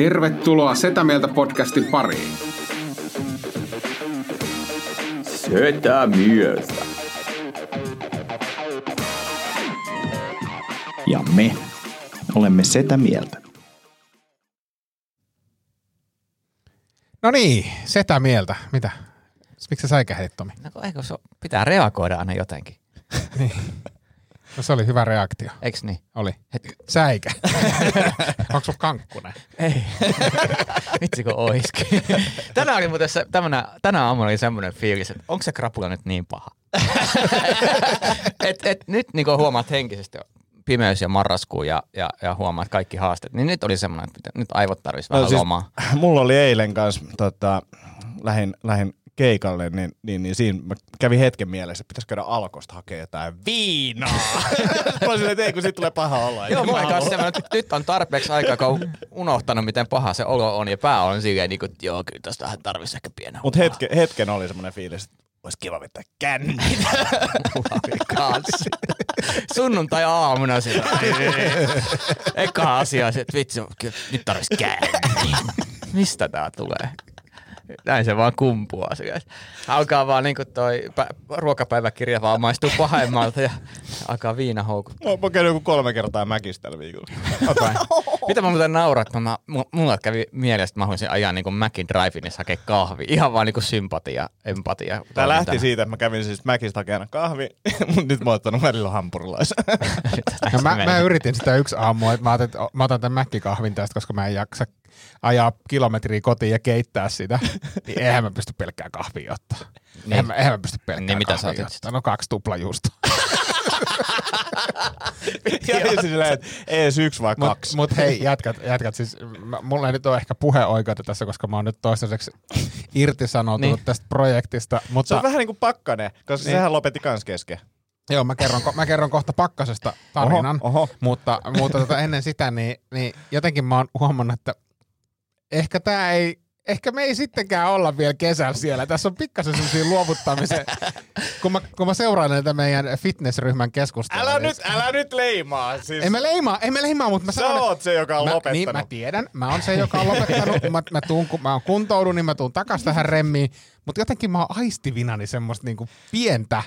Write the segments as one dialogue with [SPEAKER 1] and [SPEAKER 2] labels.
[SPEAKER 1] Tervetuloa Setä Mieltä podcastin pariin.
[SPEAKER 2] Setä mieltä.
[SPEAKER 3] Ja me olemme Setä Mieltä.
[SPEAKER 4] No niin, setä mieltä. Mitä? Miksi sä säikähdit, Tomi?
[SPEAKER 5] No eikö se pitää reagoida aina jotenkin,
[SPEAKER 4] No, se oli hyvä reaktio.
[SPEAKER 5] eiks niin?
[SPEAKER 4] Oli. Säikä. Onko sun kankkunen?
[SPEAKER 5] Ei. Vitsi kun oiskin. Tänään oli muuten se, tämänä, tänään aamulla oli semmoinen fiilis, että onko se krapula nyt niin paha? et, et, nyt niin kun huomaat henkisesti pimeys ja marraskuu ja, ja, ja huomaat kaikki haasteet, niin nyt oli semmoinen, että nyt aivot tarvitsisi vähän
[SPEAKER 6] No siis-
[SPEAKER 5] lomaa.
[SPEAKER 6] Mulla oli eilen kanssa, tota, lähin, lähin keikalle, niin, niin, niin siinä mä kävin hetken mielessä, että pitäisi käydä alkosta hakea jotain viinaa. mä olin silleen, että ei kun siitä tulee paha olla.
[SPEAKER 5] Joo, mulla oli kanssa semmoinen, että nyt on tarpeeksi aikaa, kun on unohtanut, miten paha se olo on, ja pää on silleen, niin kuin, että joo, kyllä tästä vähän tarvitsisi ehkä pienen
[SPEAKER 6] Mutta hetke, hetken oli semmoinen fiilis, että olisi kiva vetää känni.
[SPEAKER 5] kanssa. Sunnuntai aamuna sitä. Eka asia että vitsi, nyt tarvitsisi käydä. Mistä tää tulee? Näin se vaan kumpuaa. Se. Alkaa vaan niinku toi pä- ruokapäiväkirja vaan maistuu pahemmalta ja alkaa viina houkuttaa.
[SPEAKER 6] Mä oon käynyt joku kolme kertaa mäkistä tällä viikolla.
[SPEAKER 5] Okay. Mitä mä muuten nauran, että mä, mu- mulla kävi mielessä, että mä haluaisin ajaa niinku Macin Drive-in hakea kahvi. Ihan vaan niinku sympatia, empatia.
[SPEAKER 6] Tää lähti siitä, että mä kävin siis mäkistä hakemaan kahvi, mutta nyt mä oon ottanut välillä hampurilaisen.
[SPEAKER 4] No, mä, mä, yritin sitä yksi aamu, että mä otan, mä otan tämän mäkkikahvin tästä, koska mä en jaksa ajaa kilometriä kotiin ja keittää sitä. Niin eihän mä pysty pelkkää kahvia ottaa. Niin. Eihän, mä, eihän mä pysty pelkkää
[SPEAKER 5] Niin mitä
[SPEAKER 4] kahvia ottaa. No kaksi tuplajuusta.
[SPEAKER 6] ja siis silleen, että ei edes yksi vaan kaksi.
[SPEAKER 4] Mut, hei, jätkät, jätkät siis, mä, mulla ei nyt ole ehkä puheoikeutta tässä, koska mä oon nyt toistaiseksi irtisanoutunut
[SPEAKER 5] Niin.
[SPEAKER 4] niin. tästä projektista.
[SPEAKER 6] Se
[SPEAKER 4] Mutta
[SPEAKER 6] on vähän niin kuin pakkanen, koska
[SPEAKER 4] Niin.
[SPEAKER 6] sehän lopetti kans kesken.
[SPEAKER 4] joo, mä kerron, mä kerron kohta pakkasesta tarinan.
[SPEAKER 6] Oho, oho.
[SPEAKER 4] Mutta, mutta tota, ennen sitä, niin, niin jotenkin mä oon huomannut, että ehkä tää ei, ehkä me ei sittenkään olla vielä kesällä siellä. Tässä on pikkasen semmosia luovuttamisen, kun mä, kun mä seuraan näitä meidän fitnessryhmän keskusteluja.
[SPEAKER 6] Älä
[SPEAKER 4] niin-
[SPEAKER 6] nyt, älä nyt leimaa. Siis
[SPEAKER 4] Ei me leimaa, ei me leimaa, mutta mä
[SPEAKER 6] sä
[SPEAKER 4] sanon, että-
[SPEAKER 6] oot se, joka on
[SPEAKER 4] mä,
[SPEAKER 6] lopettanut.
[SPEAKER 4] Niin, mä tiedän. Mä oon se, joka on lopettanut. mä, mä, tuun, kun mä oon kuntoudun, niin mä tuun takas tähän remmiin. Mutta jotenkin mä oon aistivinani semmoista niinku pientä,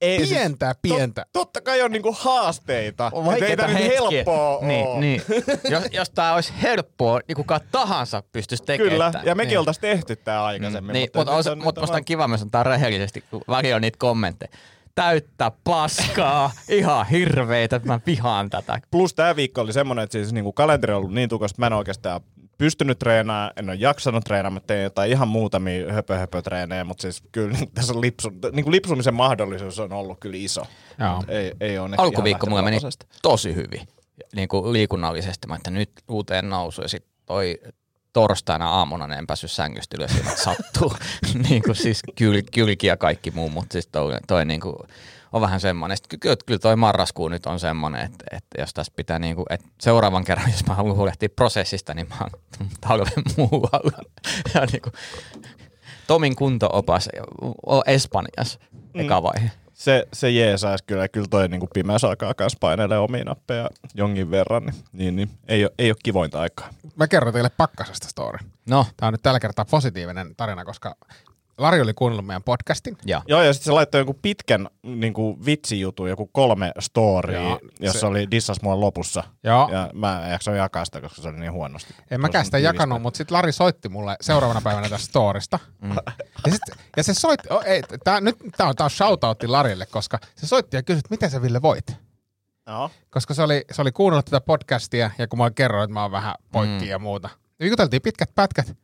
[SPEAKER 6] Ei, siis-
[SPEAKER 4] pientä, pientä.
[SPEAKER 6] Tot, totta kai on niinku haasteita.
[SPEAKER 5] On vaikeita
[SPEAKER 6] nyt
[SPEAKER 5] hetkiä.
[SPEAKER 6] helppoa
[SPEAKER 5] niin,
[SPEAKER 6] oo.
[SPEAKER 5] niin. jos, jos tää olisi helppoa, niin kuka tahansa pystyisi tekemään
[SPEAKER 6] Kyllä,
[SPEAKER 5] tän.
[SPEAKER 6] ja mekin
[SPEAKER 5] niin.
[SPEAKER 6] oltais tehty tää aikaisemmin.
[SPEAKER 5] Niin, mutta mutta
[SPEAKER 6] on-
[SPEAKER 5] mut,
[SPEAKER 6] nyt on
[SPEAKER 5] musta on kiva myös antaa rehellisesti, kun väki on niitä kommentteja. Täyttä paskaa, ihan hirveitä, että mä vihaan tätä.
[SPEAKER 6] Plus tää viikko oli semmonen, että siis niinku kalenteri on ollut niin tukossa, että mä en oikeastaan pystynyt treenaamaan, en ole jaksanut treenaamaan, mä tein jotain ihan muutamia höpö, höpö treenejä, mutta siis kyllä tässä on lipsu, niin kuin lipsumisen mahdollisuus on ollut kyllä iso.
[SPEAKER 4] Joo.
[SPEAKER 6] Ei, ei ole
[SPEAKER 5] Alkuviikko mulla meni tosi hyvin niin kuin liikunnallisesti. Mä että nyt uuteen nousu ja sitten toi torstaina aamuna en päässyt sängystä ylös, sattuu. niin kuin siis kyl, kylki ja kaikki muu, mutta siis toi, toi niin kuin on vähän semmoinen. Sitten kyllä, kyllä toi marraskuu nyt on semmoinen, että, että jos tässä pitää niin kuin, että seuraavan kerran, jos mä haluan huolehtia prosessista, niin mä oon talven muualla. ja niin kuin, Tomin kuntoopas o- Espanjassa, eka vaihe.
[SPEAKER 6] Se, se jeesais kyllä, kyllä toi niin kuin pimeys alkaa kans painelee omia nappeja jonkin verran, niin, niin, niin ei, ole, ei ole kivointa aikaa.
[SPEAKER 4] Mä kerron teille pakkasesta story.
[SPEAKER 5] No,
[SPEAKER 4] Tää on nyt tällä kertaa positiivinen tarina, koska Lari oli kuunnellut meidän podcastin.
[SPEAKER 5] ja.
[SPEAKER 6] Joo, ja sitten se laittoi joku pitkän niin kuin vitsijutun, joku kolme storya, jossa
[SPEAKER 4] se-
[SPEAKER 6] oli dissas mua lopussa.
[SPEAKER 4] Joo.
[SPEAKER 6] Ja mä en jaksa jakaa sitä, koska se oli niin huonosti.
[SPEAKER 4] En mäkään sitä jakanut, mutta sitten Lari soitti mulle seuraavana päivänä tästä storista. Mm. Ja, sit, ja se soitti, oh, ei, tää, nyt tää on, tää on shoutoutti Larille, koska se soitti ja kysyi, että miten sä Ville voit?
[SPEAKER 6] Joo.
[SPEAKER 4] Koska se oli, se oli kuunnellut tätä podcastia ja kun mä kerroin, että mä oon vähän poikki mm. ja muuta. Ja juteltiin pitkät pätkät.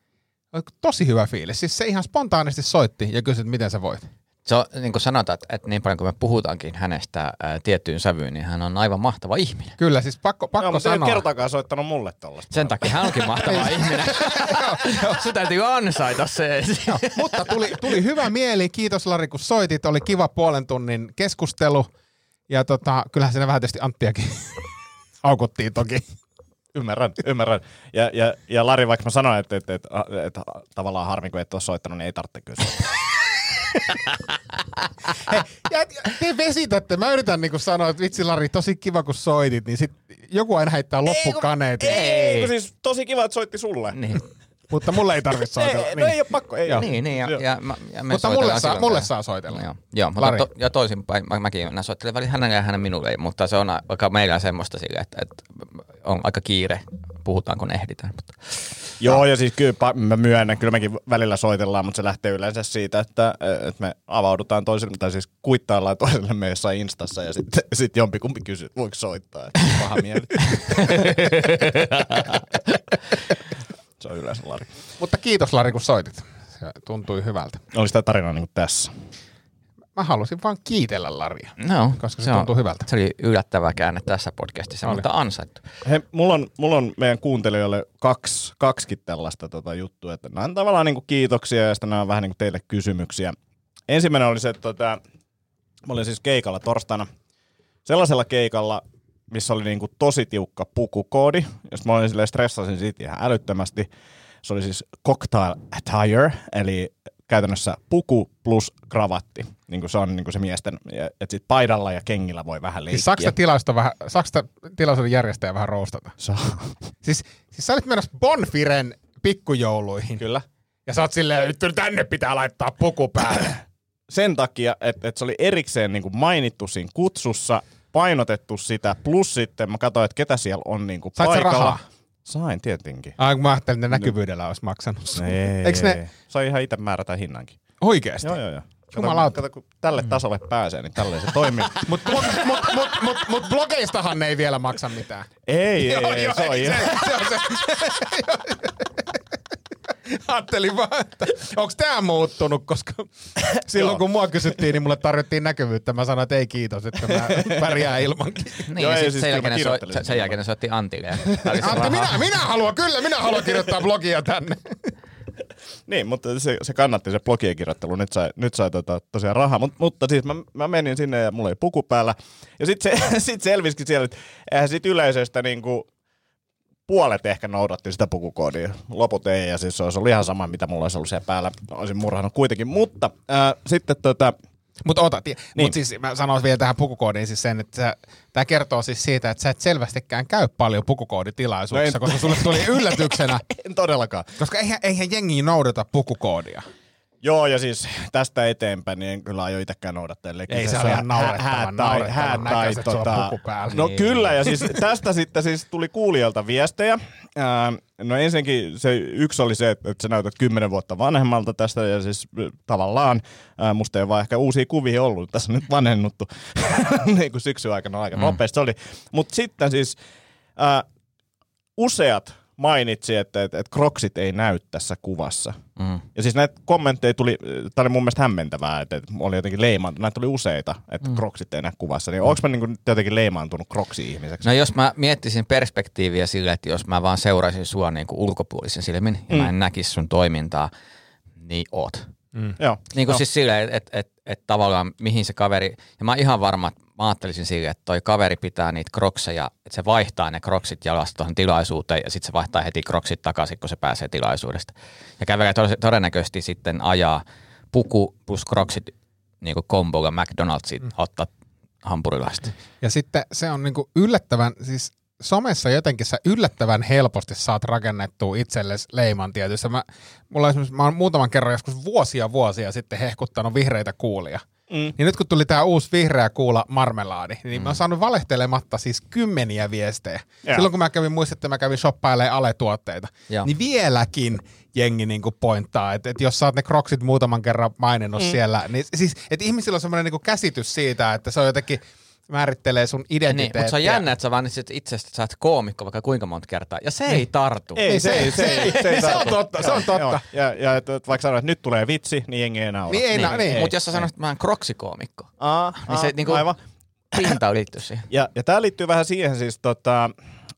[SPEAKER 4] Tosi hyvä fiilis. Siis se ihan spontaanisti soitti ja kysyi, että miten sä voit.
[SPEAKER 5] Se on, niin kuin sanotaan, että, että niin paljon kuin me puhutaankin hänestä ää, tiettyyn sävyyn, niin hän on aivan mahtava ihminen.
[SPEAKER 4] Kyllä, siis pakko, pakko
[SPEAKER 6] Joo, mutta ei ole
[SPEAKER 4] sanoa.
[SPEAKER 6] kertaakaan soittanut mulle tollasta.
[SPEAKER 5] Sen takia hän onkin mahtava ihminen. Sun täytyy ansaita se.
[SPEAKER 4] Mutta tuli, tuli hyvä mieli. Kiitos Lari, kun soitit. Oli kiva puolen tunnin keskustelu. Ja tota, kyllähän siinä vähän tietysti Anttiakin aukuttiin toki.
[SPEAKER 6] Ymmärrän, ymmärrän. Ja, ja, ja Lari, vaikka mä sanoin, että, että, että, että tavallaan harmi, kun et ole soittanut, niin ei tarvitse kyllä soittaa.
[SPEAKER 4] Ja, ja te vesitätte. Mä yritän niinku sanoa, että vitsi Lari, tosi kiva kun soitit, niin sit joku aina heittää loppukaneet.
[SPEAKER 6] Ei, kun siis tosi kiva, että soitti sulle.
[SPEAKER 5] niin.
[SPEAKER 4] Mutta mulle ei tarvitse soitella.
[SPEAKER 6] Ei, no ei ole pakko. Ei,
[SPEAKER 4] Joo.
[SPEAKER 5] Niin, niin, ja,
[SPEAKER 6] Joo.
[SPEAKER 5] ja, ja me
[SPEAKER 4] Mutta mulle
[SPEAKER 5] soitellaan
[SPEAKER 4] saa, mulle saa soitella.
[SPEAKER 5] Joo, joo mutta to, ja toisinpäin, mä, mäkin mä soittelen välillä hänelle ja hänen minulle, mutta se on aika meillä semmoista sille, että, että on aika kiire, puhutaan kun ehditään. Mutta.
[SPEAKER 6] Joo, ja siis kyllä mä myönnän, kyllä mekin välillä soitellaan, mutta se lähtee yleensä siitä, että, että me avaudutaan toisille, tai siis kuittaillaan toisillemme jossain instassa, ja sitten sit jompikumpi kysyy, että voiko soittaa, että paha mieli. se on yleensä Lari.
[SPEAKER 4] Mutta kiitos Lari, kun soitit. Se tuntui hyvältä.
[SPEAKER 6] Oli sitä tarinaa niin kuin tässä.
[SPEAKER 4] Mä halusin vaan kiitellä Laria.
[SPEAKER 5] No,
[SPEAKER 4] Koska se tuntuu hyvältä.
[SPEAKER 5] Se oli yllättävä käänne tässä podcastissa,
[SPEAKER 4] Oli.
[SPEAKER 5] mutta ansaittu.
[SPEAKER 6] He, mulla, on, mulla on meidän kuuntelijoille kaksi, kaksikin tällaista tota, juttua, että nämä on tavallaan niin kuin kiitoksia ja sitten nämä on vähän niin kuin teille kysymyksiä. Ensimmäinen oli se, että tota, mä olin siis keikalla torstaina sellaisella keikalla, missä oli niin kuin tosi tiukka pukukoodi, jos mä olin silleen stressasin siitä ihan älyttömästi. Se oli siis cocktail attire, eli käytännössä puku plus kravatti. Niin kuin se on niin kuin se miesten, että sit paidalla ja kengillä voi vähän leikkiä.
[SPEAKER 4] Siis sitä tilausta vähän, sitä tilaisuuden järjestäjä vähän roostata?
[SPEAKER 6] Saa.
[SPEAKER 4] Siis, siis sä olit menossa Bonfiren pikkujouluihin.
[SPEAKER 6] Kyllä.
[SPEAKER 4] Ja sä oot silleen, nyt tänne pitää laittaa puku päälle.
[SPEAKER 6] sen takia, että, että se oli erikseen niin kuin mainittu siinä kutsussa, painotettu sitä, plus sitten mä katsoin, että ketä siellä on niin kuin
[SPEAKER 4] Sait sä
[SPEAKER 6] paikalla.
[SPEAKER 4] rahaa?
[SPEAKER 6] Sain tietenkin.
[SPEAKER 4] Ai kun mä ajattelin, että ne näkyvyydellä olisi maksanut.
[SPEAKER 6] Ei,
[SPEAKER 4] Eiks ne
[SPEAKER 6] Sai ihan itse määrätä hinnankin.
[SPEAKER 4] oikeesti?
[SPEAKER 6] Joo, joo, joo.
[SPEAKER 4] Jumalauta.
[SPEAKER 6] kato, kun tälle tasolle pääsee, niin tälleen se toimii.
[SPEAKER 4] Mutta mut, mut, mut, mut, mut blogeistahan ne ei vielä maksa mitään.
[SPEAKER 6] ei, ei, ei, se on
[SPEAKER 4] eli
[SPEAKER 6] ihan...
[SPEAKER 4] se, on se. Ajattelin vaan, että onko tämä muuttunut, koska silloin kun mua kysyttiin, niin mulle tarjottiin näkyvyyttä. Mä sanoin, että ei kiitos, että mä pärjään ilmankin.
[SPEAKER 5] Niin,
[SPEAKER 6] Joo,
[SPEAKER 5] ja
[SPEAKER 6] ei, siis
[SPEAKER 5] sen, jälkeen
[SPEAKER 6] kirjoittelin
[SPEAKER 5] sen,
[SPEAKER 6] sitä.
[SPEAKER 5] jälkeen soitti Antille.
[SPEAKER 4] Antti, minä, minä haluan, kyllä, minä haluan kirjoittaa blogia tänne.
[SPEAKER 6] Niin, mutta se, se kannatti se blogien kirjoittelu. Nyt sai, nyt sai tota, tosiaan rahaa. Mut, mutta siis mä, mä, menin sinne ja mulla ei puku päällä. Ja sitten se, sit selvisikin siellä, että eihän sit yleisöstä niinku puolet ehkä noudatti sitä pukukoodia. Loput ei, ja siis se olisi ollut ihan sama, mitä mulla olisi ollut siellä päällä. Olisin murhannut kuitenkin. Mutta ää, sitten tota,
[SPEAKER 4] Mutta ota,
[SPEAKER 6] Niin.
[SPEAKER 4] mut siis mä sanoisin vielä tähän pukukoodiin siis sen, että tämä kertoo siis siitä, että sä et selvästikään käy paljon pukukooditilaisuuksissa,
[SPEAKER 6] No en-
[SPEAKER 4] koska sulle tuli yllätyksenä,
[SPEAKER 6] en todellakaan.
[SPEAKER 4] koska eihän, eihän jengi noudata pukukoodia.
[SPEAKER 6] Joo, ja siis tästä eteenpäin niin en kyllä aio itsekään noudattaa. Eli
[SPEAKER 4] Ei, se oli ihan naurettavan-
[SPEAKER 6] tai- hää- tai tota-. No
[SPEAKER 5] Niin.
[SPEAKER 6] kyllä, ja siis tästä sitten siis tuli kuulijoilta viestejä. Ää, no ensinnäkin se yksi oli se, että, sä näytät kymmenen vuotta vanhemmalta tästä, ja siis tavallaan ää, musta ei vaan ehkä uusia kuvia ollut, tässä on nyt vanhennuttu niin kuin syksyn aikana aika mm. nopeasti se oli. Mutta sitten siis ää, useat mainitsi, että, että, että kroksit ei näy tässä kuvassa.
[SPEAKER 5] Mm.
[SPEAKER 6] Ja siis näitä kommentteja tuli, tämä oli mun mielestä hämmentävää, että, että oli jotenkin leimaantunut. Näitä tuli useita, että mm. kroksit ei näe kuvassa. Niin onko mä niin nyt jotenkin leimaantunut kroksi-ihmiseksi?
[SPEAKER 5] No jos mä miettisin perspektiiviä sille, että jos mä vaan seuraisin sua niin kuin ulkopuolisen silmin ja
[SPEAKER 6] Mm.
[SPEAKER 5] mä en näkisi sun toimintaa, niin oot.
[SPEAKER 6] Joo.
[SPEAKER 5] Niin kuin
[SPEAKER 6] no.
[SPEAKER 5] siis silleen, että et, et, et tavallaan mihin se kaveri, ja mä oon ihan varma, että mä ajattelisin silleen, että toi kaveri pitää niitä krokseja, että se vaihtaa ne kroksit jalasta tuohon tilaisuuteen ja sitten se vaihtaa heti kroksit takaisin, kun se pääsee tilaisuudesta. Ja kävelee todennäköisesti sitten ajaa puku plus kroksit niin kuin kombolla McDonald'siin mm. ottaa hampurilaista.
[SPEAKER 4] Ja sitten se on niinku yllättävän, siis somessa jotenkin sä yllättävän helposti saat rakennettua itsellesi leiman tietysti. Mä, mulla on esimerkiksi, mä oon muutaman kerran joskus vuosia vuosia sitten hehkuttanut vihreitä kuulia. Mm. Niin nyt kun tuli tää uusi vihreä kuula marmelaadi, niin mm. mä oon saanut valehtelematta siis kymmeniä viestejä.
[SPEAKER 6] Joo.
[SPEAKER 4] Silloin kun mä kävin, muistatte, mä kävin shoppailemaan ale-tuotteita,
[SPEAKER 5] Joo.
[SPEAKER 4] niin vieläkin jengi niinku pointtaa, että, että jos sä oot ne kroksit muutaman kerran maininnut mm. siellä, niin siis, että ihmisillä on semmoinen niinku käsitys siitä, että se on jotenkin määrittelee sun
[SPEAKER 5] Niin,
[SPEAKER 4] identiteettiä.
[SPEAKER 5] mutta se on jännä, että sä vaan itse itse että sä oot koomikko vaikka kuinka monta kertaa. Ja se ei tartu.
[SPEAKER 6] Ei, se, ei, se, ei, se, ei
[SPEAKER 4] Se on totta, se on totta.
[SPEAKER 6] Ja, ja että vaikka sanoit, että nyt tulee vitsi, niin jengi ei naura.
[SPEAKER 4] Niin ei, niin, niin.
[SPEAKER 5] Mutta jos sä sanoisit, että mä oon kroksikoomikko,
[SPEAKER 6] Aa,
[SPEAKER 5] niin se niinku
[SPEAKER 6] aivan.
[SPEAKER 5] pinta liittyy siihen.
[SPEAKER 6] Ja, ja tämä liittyy vähän siihen siis, tota,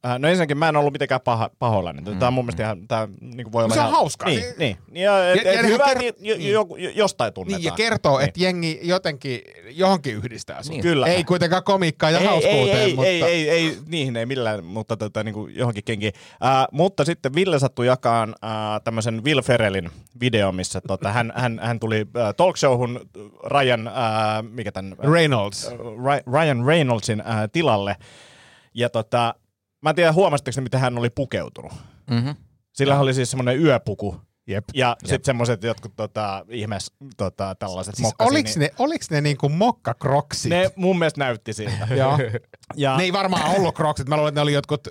[SPEAKER 6] äh, no ensinnäkin mä en ollut mitenkään paha, pahoillani. Tämä on mun mielestä ihan, tää, niin voi olla
[SPEAKER 4] Se on
[SPEAKER 6] ihan,
[SPEAKER 4] hauskaa.
[SPEAKER 6] Niin,
[SPEAKER 4] Niin-
[SPEAKER 6] niin. Ja, et,
[SPEAKER 4] Ja-
[SPEAKER 6] et,
[SPEAKER 4] ja
[SPEAKER 6] hyvä,
[SPEAKER 4] ker-
[SPEAKER 6] niin, jo,
[SPEAKER 4] niin.
[SPEAKER 6] jo, jo, jostain tunnetaan.
[SPEAKER 4] Niin, ja kertoo,
[SPEAKER 6] Niin.
[SPEAKER 4] että jengi jotenkin johonkin yhdistää sut.
[SPEAKER 5] Niin.
[SPEAKER 6] Kyllä.
[SPEAKER 4] Ei kuitenkaan komiikkaan ja
[SPEAKER 6] ei, ei,
[SPEAKER 4] hauskuuteen,
[SPEAKER 6] ei,
[SPEAKER 4] mutta...
[SPEAKER 6] ei, ei, ei, niihin ei millään, mutta tota, niin kuin johonkin kenkiin. Äh, mutta sitten Ville sattui jakaan äh, tämmöisen Will Ferrellin video, missä tota, hän, hän, hän tuli äh, talkshowhun Ryan, äh, mikä tämän,
[SPEAKER 4] Reynolds.
[SPEAKER 6] Ry- Ryan Reynoldsin äh, tilalle. Ja tota, mä en tiedä, huomasitteko te, miten hän oli pukeutunut.
[SPEAKER 5] Mm-hmm.
[SPEAKER 6] Sillä oli siis semmoinen yöpuku.
[SPEAKER 4] Jep.
[SPEAKER 6] Ja sitten semmoiset jotkut tota, ihmees tota, tällaiset
[SPEAKER 4] Siis
[SPEAKER 6] mokkasini-
[SPEAKER 4] oliks ne, oliks ne niinku mokkakroksit?
[SPEAKER 6] ne mun mielestä näytti siltä.
[SPEAKER 4] Joo.
[SPEAKER 6] ja,
[SPEAKER 4] Ne ei varmaan ollut kroksit. Mä luulen, että ne oli jotkut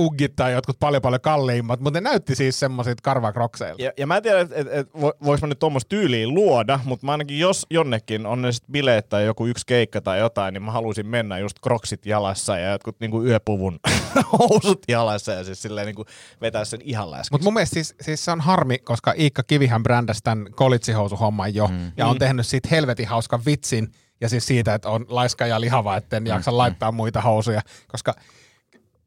[SPEAKER 4] uggit tai jotkut paljon paljon kalliimmat, mutta ne näytti siis semmoisit karvakrokseilta.
[SPEAKER 6] Ja, ja mä en tiedä, että et, et, vo- voiko mä nyt tuommoista tyyliä luoda, mutta mä ainakin jos jonnekin on ne sit bileet tai joku yksi keikka tai jotain, niin mä haluaisin mennä just kroksit jalassa ja jotkut niinku yöpuvun housut jalassa ja siis silleen niinku vetää sen ihan läskiksi.
[SPEAKER 4] Mutta mun mielestä siis, siis se on harmi, koska Iikka Kivihän brändäsi tämän kolitsihousuhomman jo mm. ja on tehnyt siitä helvetin hauskan vitsin ja siis siitä, että on laiska ja lihava, etten jaksa laittaa muita housuja, koska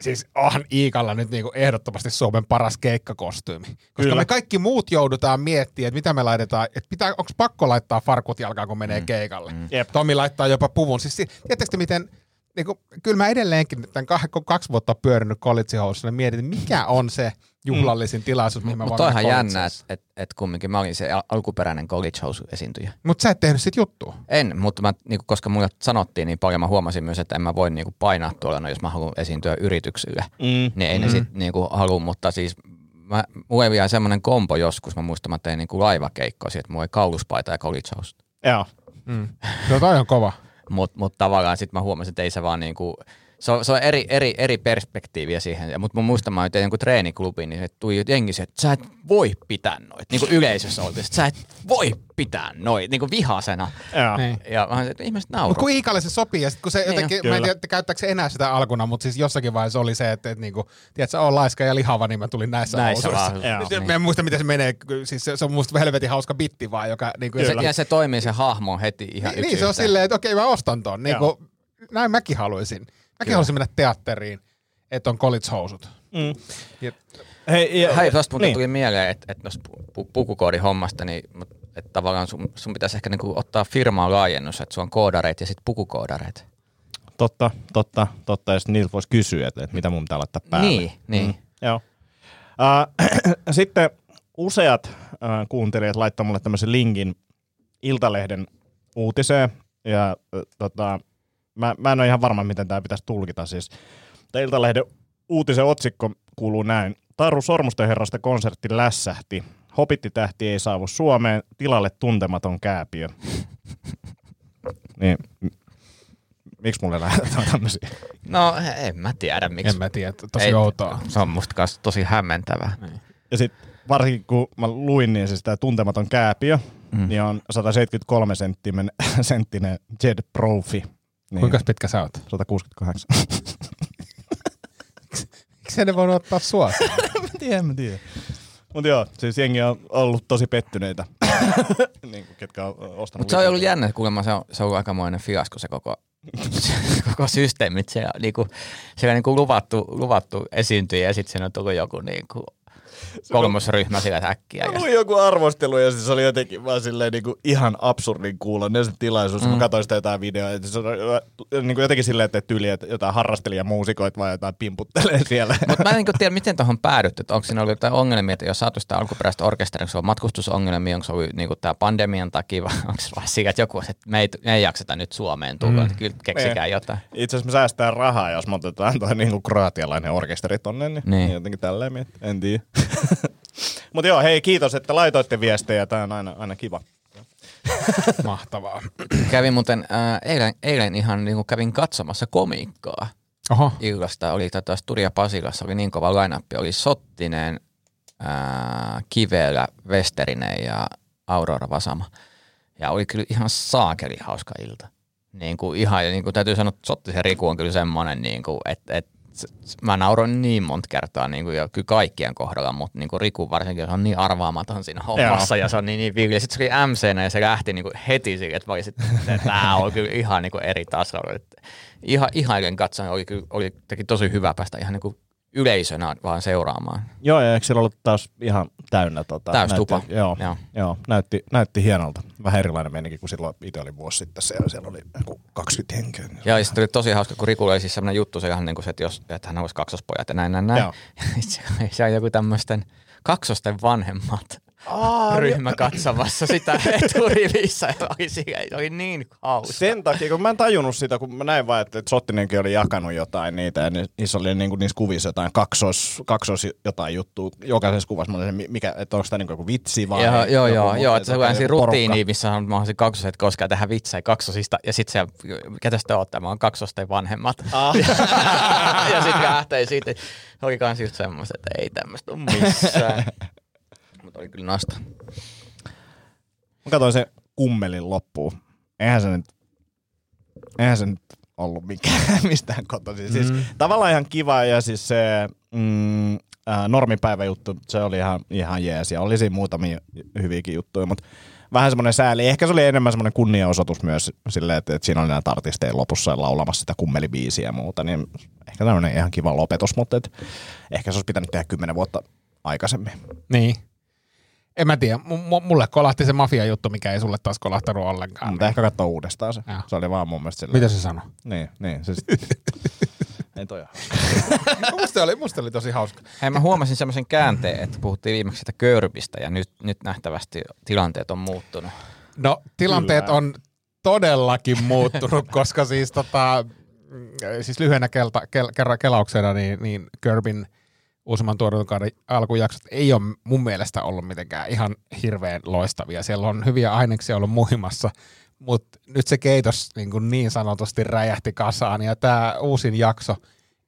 [SPEAKER 4] siis onhan Iikalla nyt niinku ehdottomasti Suomen paras keikkakostyymi. Koska
[SPEAKER 6] Kyllä.
[SPEAKER 4] me kaikki muut joudutaan miettimään, että mitä me laitetaan, että pitää, onko pakko laittaa farkut jalkaan, kun menee keikalle.
[SPEAKER 6] Jep.
[SPEAKER 4] Tomi laittaa jopa puvun. Siis te miten, niinku, kyllä mä edelleenkin tämän kaksi vuotta on pyörinyt kolitsihousussa, niin mietin, että mikä on se juhlallisin tilaisuus, mihin mä
[SPEAKER 5] Mutta toihan jännä, että et, et kumminkin mä olin se al- alkuperäinen college house esiintyjä.
[SPEAKER 4] Mutta sä et tehnyt sit juttua.
[SPEAKER 5] En, mutta mä, niinku, koska mulle sanottiin niin paljon, mä huomasin myös, että en mä voi niinku, painaa tuolla, no, jos mä haluan esiintyä yrityksille.
[SPEAKER 6] Mm.
[SPEAKER 5] Niin ei ne sit niinku, halua, mutta siis mä, mulla ei vielä semmoinen kompo joskus, mä muistan, mä tein niinku laivakeikkoa siitä, että mulla ei kauluspaita ja college house.
[SPEAKER 6] Joo.
[SPEAKER 4] No toi on kova.
[SPEAKER 5] Mutta mut tavallaan sitten mä huomasin, että ei se vaan niinku, se on, se on eri, eri, eri perspektiiviä siihen. Mutta mä muistan, mä tein jonkun treeniklubiin, niin se tuli jengi se, että sä et voi pitää noita. Niin kuin yleisössä oltiin, että sä et voi pitää noita, niin kuin vihasena.
[SPEAKER 4] Niin.
[SPEAKER 5] Ja mä sanoin, että ihmiset
[SPEAKER 4] Mutta
[SPEAKER 5] nauroivat.
[SPEAKER 4] kun Iikalle se sopii, ja sit kun se
[SPEAKER 5] Niin
[SPEAKER 4] jotenkin,
[SPEAKER 6] jo.
[SPEAKER 4] mä en tiedä, että käyttääkö se enää sitä alkuna, mutta siis jossakin vaiheessa oli se, että, että niinku, tiedätkö, on laiska ja lihava, niin mä tulin näissä,
[SPEAKER 5] Näissä
[SPEAKER 4] housuissa. Mä en muista, miten se menee, siis se, se on musta helvetin hauska bitti vaan, joka niinku,
[SPEAKER 5] Ja se, ja se toimii se hahmo heti ihan
[SPEAKER 4] niin,
[SPEAKER 5] yksi
[SPEAKER 4] niin, se on silleen, että okei, mä ostan ton. Niin kuin, näin mäkin haluaisin. Mäkin haluaisin mennä teatteriin, että on college-housut.
[SPEAKER 6] Mm.
[SPEAKER 4] Ja,
[SPEAKER 6] Hei, ja,
[SPEAKER 5] Hei, tosta muuten
[SPEAKER 6] niin.
[SPEAKER 5] tuli mieleen, että, että noista pu- pukukoodin hommasta, niin että tavallaan sun, sun pitäisi ehkä niinku ottaa firmaan laajennus, että sulla on koodareita ja sitten pukukoodareita.
[SPEAKER 6] Totta, totta, totta. Ja sitten niiltä voisi kysyä, että, että mitä mun pitää laittaa päälle.
[SPEAKER 5] Niin, niin.
[SPEAKER 6] Joo. Uh, sitten useat uh, kuuntelijat laittoi mulle tämmöisen linkin Iltalehden uutiseen. Ja uh, tota, mä, mä en ole ihan varma, miten tämä pitäisi tulkita. Siis, Tää Iltalehden uutisen otsikko kuuluu näin. Taru Sormusten herrasta konsertti lässähti. Hobittitähti ei saavu Suomeen, tilalle tuntematon kääpiö. niin, miksi mulle lähdetään tämmöisiä?
[SPEAKER 5] No en mä tiedä miksi.
[SPEAKER 4] en mä tiedä, tosi
[SPEAKER 5] Ei,
[SPEAKER 4] outoa.
[SPEAKER 5] Se on musta tosi hämmentävää.
[SPEAKER 6] Ja sitten varsinkin kun mä luin, niin siis tämä tuntematon kääpiö, mm. niin on 173 senttinen, senttinen Jed Profi. Niin
[SPEAKER 4] Kuinka pitkä sä oot?
[SPEAKER 6] 168.
[SPEAKER 4] Miksi ne voinut ottaa sua?
[SPEAKER 6] mä tiedän, mä tiedän. Mutta joo, siis jengi on ollut tosi pettyneitä, niin kuin ketkä on ostanut.
[SPEAKER 5] Mutta se on ollut jännä, kuulemma se on, se on ollut aikamoinen fiasko se koko, koko systeemi. että Siellä, niinku, niinku luvattu, luvattu esiintyjä ja sitten siinä on tullut joku niinku, kolmosryhmä sillä äkkiä.
[SPEAKER 6] Mä luin joku arvostelu ja se oli jotenkin vaan silleen niin kuin ihan absurdin kuulonen se tilaisuus. Mm. Mä katsoin sitä jotain videoa, että se on niin kuin jotenkin silleen, että tyyli, että jotain harrastelijamuusikoita vai jotain pimputtelee siellä.
[SPEAKER 5] Mutta mä en niinku tiedä, miten tuohon päädytty. Onko siinä ollut jotain ongelmia, että jos saatu sitä alkuperäistä orkesteria, onko se ollut matkustusongelmia, onko se ollut niinku tämä pandemian takia vai onko se vaan sillä, että joku, että me ei, me ei jakseta nyt Suomeen tulla, mm. että kyllä keksikää jotain.
[SPEAKER 6] Itse asiassa me säästään rahaa, jos me otetaan toi niin kuin kroatialainen orkesteri tonne, niin,
[SPEAKER 5] Niin.
[SPEAKER 6] niin. jotenkin tälleen. En tiedä. Mutta joo, hei kiitos, että laitoitte viestejä. Tämä on aina, aina kiva.
[SPEAKER 4] Mahtavaa.
[SPEAKER 5] Kävin muuten ää, eilen, eilen ihan niinku kävin katsomassa komiikkaa.
[SPEAKER 4] Oho.
[SPEAKER 5] illasta oli tota Studia Pasilassa, oli niin kova lainappi, oli Sottinen, ää, Kivelä, Westerinen ja Aurora Vasama. Ja oli kyllä ihan saakeli hauska ilta. niin kuin ihan, ja niin kuin täytyy sanoa, että Sottisen Riku on kyllä semmoinen, niin kuin, että, että mä nauroin niin monta kertaa niin kuin, ja kyllä kaikkien kohdalla, mutta niin kuin Riku varsinkin se on niin arvaamaton siinä hommassa ja se on niin, niin viivillä. Sitten se oli MC ja se lähti niin kuin heti sille, että mä olisin, että tämä on kyllä ihan niin kuin eri tasolla. Että Ihan, ihailen katsoen oli, kyllä, oli teki tosi hyvä päästä ihan niin kuin yleisönä vaan seuraamaan.
[SPEAKER 6] Joo, ja eikö siellä ollut taas ihan täynnä? Tota,
[SPEAKER 5] Täys
[SPEAKER 6] näytti-
[SPEAKER 5] tupa.
[SPEAKER 6] Joo, joo.
[SPEAKER 5] Joo.
[SPEAKER 6] joo näytti, näytti hienolta. Vähän erilainen meininki kuin silloin itse oli vuosi sitten siellä. Siellä oli joku 20 henkeä.
[SPEAKER 5] Ja sitten oli tosi hauska, kun Rikulla oli siis sellainen juttu, se ihan niin kuin se, että, jos, että hän olisi kaksospojat ja näin, näin, näin.
[SPEAKER 6] Joo.
[SPEAKER 5] Ja se oli joku tämmöisten kaksosten vanhemmat ryhmä katsomassa sitä eturivissä. Se oli niin hauska.
[SPEAKER 6] Sen takia, kun mä en tajunnut sitä, kun mä näin vaan, että Sottinenkin oli jakanut jotain niitä, ja ni- niissä oli niin kuin niissä kuvissa jotain kaksos, kaksos jotain juttua. Jokaisessa kuvassa mä olin, se, mikä, että onko tämä niin joku vitsi vai?
[SPEAKER 5] Joo, joo,
[SPEAKER 6] joku
[SPEAKER 5] joo, joo, että se on siinä rutiini, missä on mahdollisesti kaksoset koskaan tehdä vitsejä kaksosista, ja sitten se, ketä sitten ootte, mä oon kaksosten vanhemmat.
[SPEAKER 6] Ah.
[SPEAKER 5] ja sitten lähtee siitä, oli kans just semmoista, että ei tämmöistä ole missään. Oli kyllä nasta.
[SPEAKER 6] Mä katsoin se kummelin loppuun. Eihän se nyt, eihän se nyt ollut mikään, mistään kotoisin. Siis
[SPEAKER 4] Mm.
[SPEAKER 6] tavallaan ihan kiva ja siis se mm, äh, normipäiväjuttu, se oli ihan, ihan jees ja oli siinä muutamia hyviäkin juttuja, mutta vähän semmoinen sääli. Ehkä se oli enemmän semmoinen kunniaosoitus myös silleen, että, että siinä oli näitä artisteja lopussa laulamassa sitä kummelibiisiä ja muuta, niin ehkä tämmöinen ihan kiva lopetus, mutta et, ehkä se olisi pitänyt tehdä kymmenen vuotta aikaisemmin.
[SPEAKER 4] Niin. En mä tiedä. M- mulle kolahti se mafia-juttu, mikä ei sulle taas kolahtanut ollenkaan.
[SPEAKER 6] Mutta ehkä katsoa uudestaan se.
[SPEAKER 4] Joo.
[SPEAKER 6] Se oli vaan mun mielestä silleen.
[SPEAKER 4] Mitä se sanoi?
[SPEAKER 6] Niin, niin. Siis... Ei toi ole.
[SPEAKER 4] musta, oli, musta oli tosi hauska.
[SPEAKER 5] Hei, mä huomasin semmoisen käänteen, että puhuttiin viimeksi sitä körbistä, ja nyt, nyt nähtävästi tilanteet on muuttunut.
[SPEAKER 4] No, tilanteet
[SPEAKER 6] Kyllä.
[SPEAKER 4] on todellakin muuttunut, koska siis, tota, mm, siis lyhyenä kelta, kel, kerran kelauksena, niin, niin Kirbin uusimman tuotantokauden alkujaksot ei ole mun mielestä ollut mitenkään ihan hirveän loistavia. Siellä on hyviä aineksia ollut muhimassa, mutta nyt se keitos niin, kuin niin sanotusti räjähti kasaan, ja tämä uusin jakso,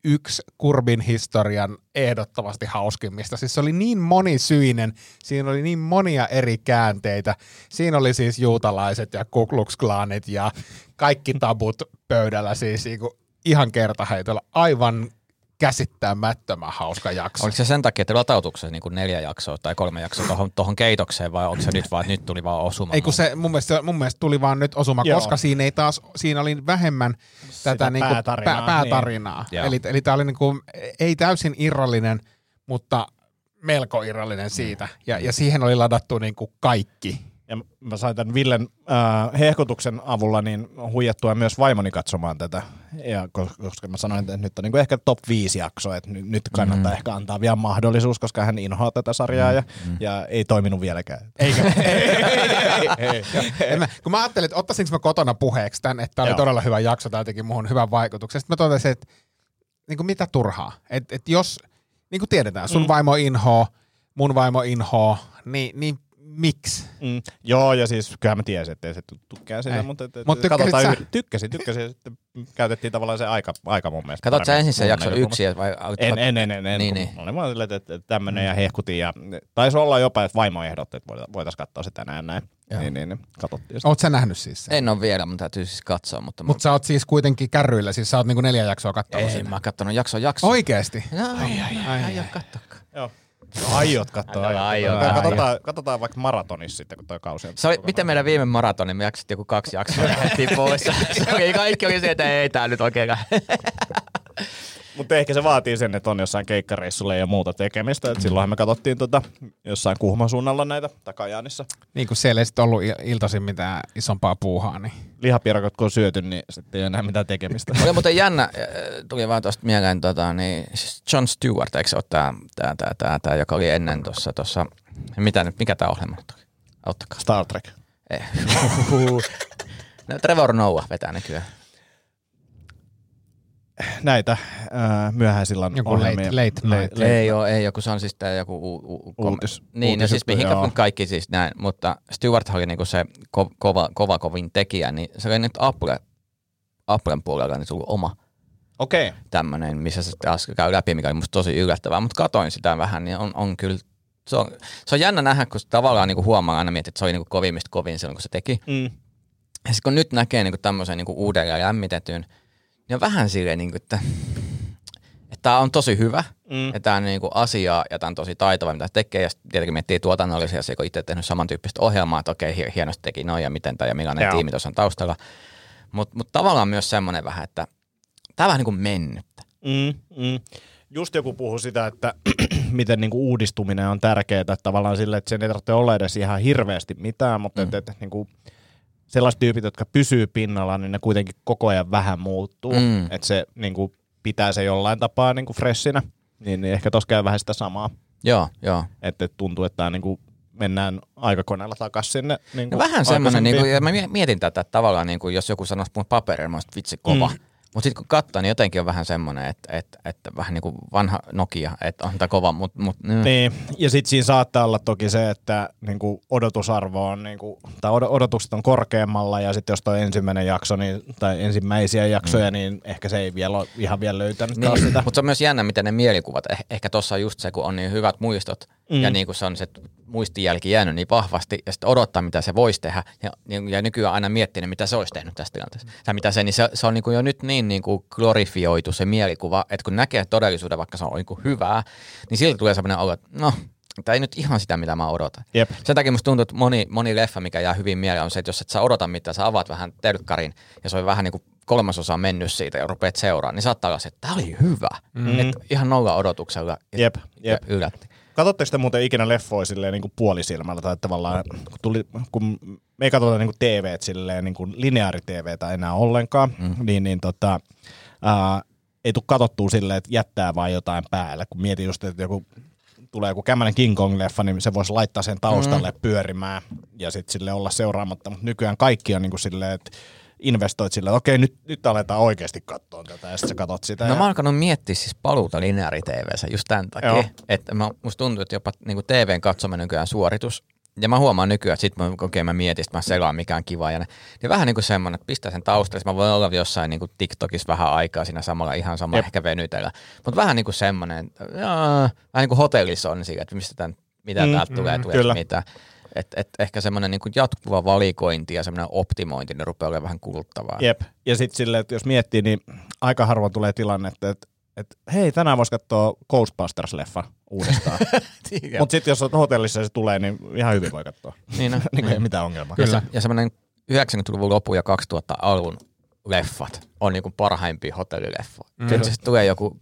[SPEAKER 4] yksi Kurbin historian ehdottomasti hauskimmista. Siis se oli niin monisyinen, siinä oli niin monia eri käänteitä. Siinä oli siis juutalaiset ja Ku Klux Klanit ja kaikki tabut pöydällä siis niinku ihan kertaheitolla. Aivan käsittämättömän hauska jakso.
[SPEAKER 5] Oliko se sen takia, että latautuiko se niin kuin neljä jaksoa tai kolme jaksoa tuohon, tuohon keitokseen, vai onko se nyt vaan, että nyt tuli vaan osuma?
[SPEAKER 4] Ei kun se mun mielestä, mun mielestä tuli vaan nyt osuma,
[SPEAKER 6] Joo.
[SPEAKER 4] koska siinä ei taas, siinä oli vähemmän tätä niinku
[SPEAKER 6] päätarinaa,
[SPEAKER 4] pää, päätarinaa.
[SPEAKER 5] niin.
[SPEAKER 4] Eli, eli tämä oli niinku, ei täysin irrallinen, mutta melko irrallinen siitä. Ja, ja siihen oli ladattu niinku kaikki.
[SPEAKER 6] Ja mä sain tämän Villen äh, hehkutuksen avulla niin huijattua myös vaimoni katsomaan tätä. Ja ko- koska mä sanoin, että nyt on niin ehkä top 5 jakso, että nyt, nyt kannattaa mm. ehkä antaa vielä mahdollisuus, koska hän inhoaa tätä sarjaa ja, ja ei toiminut vieläkään.
[SPEAKER 4] Eikä. Mä, kun mä ajattelin, että ottaisinko mä kotona puheeksi tämän, että tämä oli
[SPEAKER 6] Joo.
[SPEAKER 4] todella hyvä jakso, tämä teki muhun hyvän vaikutuksen. Sitten mä totesin, että niin kuin mitä turhaa. Että et jos, niin kuin tiedetään, sun mm. vaimo inhoo, mun vaimo inhoo, niin, niin miksi?
[SPEAKER 6] Mm. Joo, ja siis kyllähän mä tiesin, että ei se tykkää sitä, mutta et, et,
[SPEAKER 4] Mut tykkäsit
[SPEAKER 6] katsotaan
[SPEAKER 4] sä?
[SPEAKER 6] yhdessä. Tykkäsin, tykkäsin, ja sitten käytettiin tavallaan se aika, aika mun mielestä.
[SPEAKER 5] Katsotko sä ensin sen jakson yksi vai
[SPEAKER 6] En, en, en, en, en
[SPEAKER 5] Niin,
[SPEAKER 6] niin. Olin vaan silleen, että, että tämmönen ja hehkutin ja taisi olla jopa, että vaimo ehdotti, että voita- voitaisiin katsoa sitä näin näin.
[SPEAKER 5] Joo.
[SPEAKER 6] Niin, niin, niin, katsottiin sitä.
[SPEAKER 4] Oot sä nähnyt siis sen?
[SPEAKER 5] En ole vielä, mutta täytyy siis katsoa. Mutta,
[SPEAKER 4] Mutta sä oot siis kuitenkin kärryillä, siis sä oot niinku neljä jaksoa kattonut
[SPEAKER 5] ei,
[SPEAKER 4] sitä.
[SPEAKER 5] mä oon kattonut jakso jakso.
[SPEAKER 4] Oikeesti?
[SPEAKER 5] No, ai, ai, ai, ai, ai, kattokaa.
[SPEAKER 6] Joo. Aiot katsoa.
[SPEAKER 5] Aion,
[SPEAKER 6] aiot.
[SPEAKER 5] aion,
[SPEAKER 6] katsotaan, katsotaan vaikka maratonissa sitten, kun toi kausi on.
[SPEAKER 5] Se oli, miten meidän viime maratoni, me jaksat joku kaksi jaksoa ja lähdettiin pois. Se oli, kaikki oli se, että ei tää nyt oikein.
[SPEAKER 6] Mutta ehkä se vaatii sen, että on jossain keikkareissulla ja muuta tekemistä. Et silloinhan me katsottiin tota, jossain Kuhmon suunnalla näitä Takajaanissa.
[SPEAKER 4] Niin kuin siellä ei sit ollut il- iltaisin mitään isompaa puuhaa, niin
[SPEAKER 6] Lihapierakot kun on syöty, niin sitten ei enää mitään tekemistä.
[SPEAKER 5] Oli muuten jännä, äh, tuli vaan tuosta mieleen, tota, niin, siis John Stewart, eikö se ole tämä, tää, tää, tää, tää, joka oli ennen tuossa, tossa, mitä nyt, mikä tämä ohjelma nyt oli? Auttakaa.
[SPEAKER 6] Star Trek.
[SPEAKER 5] Ei. no, Trevor Noah vetää nykyään.
[SPEAKER 6] Näitä äh, myöhäisillan
[SPEAKER 4] Joku
[SPEAKER 6] ohjelmia.
[SPEAKER 4] late- late night.
[SPEAKER 5] Ei ole, ei ole, kun se on siis tämä joku u, u, kom-
[SPEAKER 6] Uutis-
[SPEAKER 5] Niin, no siis
[SPEAKER 6] uutisjuttu,
[SPEAKER 5] mihin
[SPEAKER 6] joo.
[SPEAKER 5] kaikki siis näin, mutta Stewart oli niinku se ko- kova, kova kovin tekijä, niin se oli nyt Apple, Applen puolella niin tullut oma
[SPEAKER 6] Okei. Okay.
[SPEAKER 5] tämmöinen, missä se taas käy läpi, mikä oli musta tosi yllättävää, mutta katoin sitä vähän, niin on, on kyllä, se on, se on jännä nähdä, kun tavallaan niinku huomaa aina miettiä, että se oli niinku kovimmista kovin silloin, kun se teki.
[SPEAKER 6] Mm.
[SPEAKER 5] Ja sit kun nyt näkee niin tämmöisen niin uudelleen lämmitetyn, niin on vähän silleen, niin kuin, että tämä on tosi hyvä, mm. ja tämä on niinku asiaa, ja tämä on tosi taitava, mitä tekee, ja tietenkin miettii tuotannollisia, se kun itse tehnyt samantyyppistä ohjelmaa, että okei, hi- hienosti teki noin, ja miten tämä, ja millainen
[SPEAKER 6] Joo.
[SPEAKER 5] tiimi tuossa on taustalla. Mutta mut tavallaan myös semmoinen vähän, että tämä on vähän niin kuin mennyt.
[SPEAKER 6] Mm, mm. Just joku puhui sitä, että miten niinku uudistuminen on tärkeää, että tavallaan sille, että sen ei tarvitse olla edes ihan hirveästi mitään, mutta mm. että, että niinku, sellaiset tyypit, jotka pysyy pinnalla, niin ne kuitenkin koko ajan vähän muuttuu.
[SPEAKER 5] Mm.
[SPEAKER 6] Että se niinku, pitää se jollain tapaa niinku freshinä, niin, niin ehkä tuossa käy vähän sitä samaa.
[SPEAKER 5] Joo, joo.
[SPEAKER 6] Että et tuntuu, että tää niinku, mennään aikakoneella takaisin sinne. Niinku,
[SPEAKER 5] No vähän semmoinen, niin kuin, ja mä mie- mietin tätä, että tavallaan niin kuin, jos joku sanoisi mun paperilla, mä olisin, vitsi kova. Mm. Mutta sitten kun katsoo, niin jotenkin on vähän semmoinen, että, että, että vähän niin kuin vanha Nokia, että on tämä kova, mutta mut, mm.
[SPEAKER 6] Niin, ja sitten siinä saattaa olla toki se, että niinku odotusarvo on, niinku, tai od- odotukset on korkeammalla, ja sitten jos toi ensimmäinen jakso, niin, tai ensimmäisiä jaksoja, mm. niin ehkä se ei vielä ole ihan vielä löytänyt niin. sitä.
[SPEAKER 5] Mutta se on myös jännä, miten ne mielikuvat, eh- ehkä tuossa on just se, kun on niin hyvät muistot, mm. ja niin kuin se on se muistijälki jäänyt niin vahvasti, ja sitten odottaa, mitä se voisi tehdä, ja, niin- ja nykyään aina miettii, mitä se olisi tehnyt tässä tilanteessa. Tai mitä se, niin se, se on niin kuin jo nyt niin, niin kuin glorifioitu se mielikuva, että kun näkee todellisuuden, vaikka se on niin kuin hyvää, niin siltä tulee sellainen olo, että no, tämä ei nyt ihan sitä, mitä mä odotan.
[SPEAKER 6] Jep.
[SPEAKER 5] Sen takia musta tuntuu, että moni, moni leffa, mikä jää hyvin mieleen, on se, että jos et sä odota mitään, sä avaat vähän telkkarin ja se on vähän niin kuin kolmasosa mennyt siitä ja rupeat seuraamaan, niin saattaa olla se, että tämä oli hyvä. Mm. Et ihan nolla odotuksella
[SPEAKER 6] Jep, jep.
[SPEAKER 5] yllätti.
[SPEAKER 6] Katsotteko te muuten ikinä leffoja silleen niin kuin puolisilmällä, tai tavallaan, kun, tuli, kun me ei katsota niin kuin TV silleen niin kuin lineaari-TVtä enää ollenkaan, mm. niin, niin tota, ää, ei tule katsottua silleen, että jättää vaan jotain päälle, kun mietin just, että joku tulee joku kämmäinen King Kong-leffa, niin se voisi laittaa sen taustalle mm. pyörimään ja sitten sille olla seuraamatta. Mutta nykyään kaikki on niin kuin silleen, että investoit silleen, että okei, nyt, nyt aletaan oikeasti katsoa tätä, ja sitten sä katot sitä.
[SPEAKER 5] No
[SPEAKER 6] ja...
[SPEAKER 5] mä oon alkanut miettiä siis paluuta lineaari TVssä just tämän takia,
[SPEAKER 6] Joo.
[SPEAKER 5] että mä, musta tuntuu, että jopa niin TVn katsominen nykyään suoritus, ja mä huomaan nykyään, että sit mä, okei mä mietin, että mä selaan mikä on kiva, ja ne, niin vähän niin kuin semmoinen, että pistää sen taustalle, mä voin olla jossain niin kuin TikTokissa vähän aikaa siinä samalla ihan sama
[SPEAKER 6] Jep.
[SPEAKER 5] ehkä venytellä, mutta vähän niin kuin semmoinen, että jaa, vähän niin kuin hotellissa on sillä, että mistä tämän, mitä
[SPEAKER 6] Mm,
[SPEAKER 5] täältä tulee,
[SPEAKER 6] mm,
[SPEAKER 5] tulee
[SPEAKER 6] kyllä.
[SPEAKER 5] mitä. Et, et ehkä semmoinen niin jatkuva valikointi ja semmoinen optimointi, ne rupeaa olemaan vähän kuluttavaa.
[SPEAKER 6] Jep. Ja sitten silleen, että jos miettii, niin aika harvoin tulee tilanne, että, että, että hei, tänään voisi katsoa Ghostbusters-leffa uudestaan. Mutta sitten jos on hotellissa ja se tulee, niin ihan hyvin voi katsoa.
[SPEAKER 5] Niin, no,
[SPEAKER 6] niin kuin ei mitään ongelmaa.
[SPEAKER 4] Kyllä.
[SPEAKER 5] Ja, se, ja semmoinen 90-luvun lopun ja 2000-alun leffat on niinku parhaimpia hotellileffoja. Mm. Sitten se tulee joku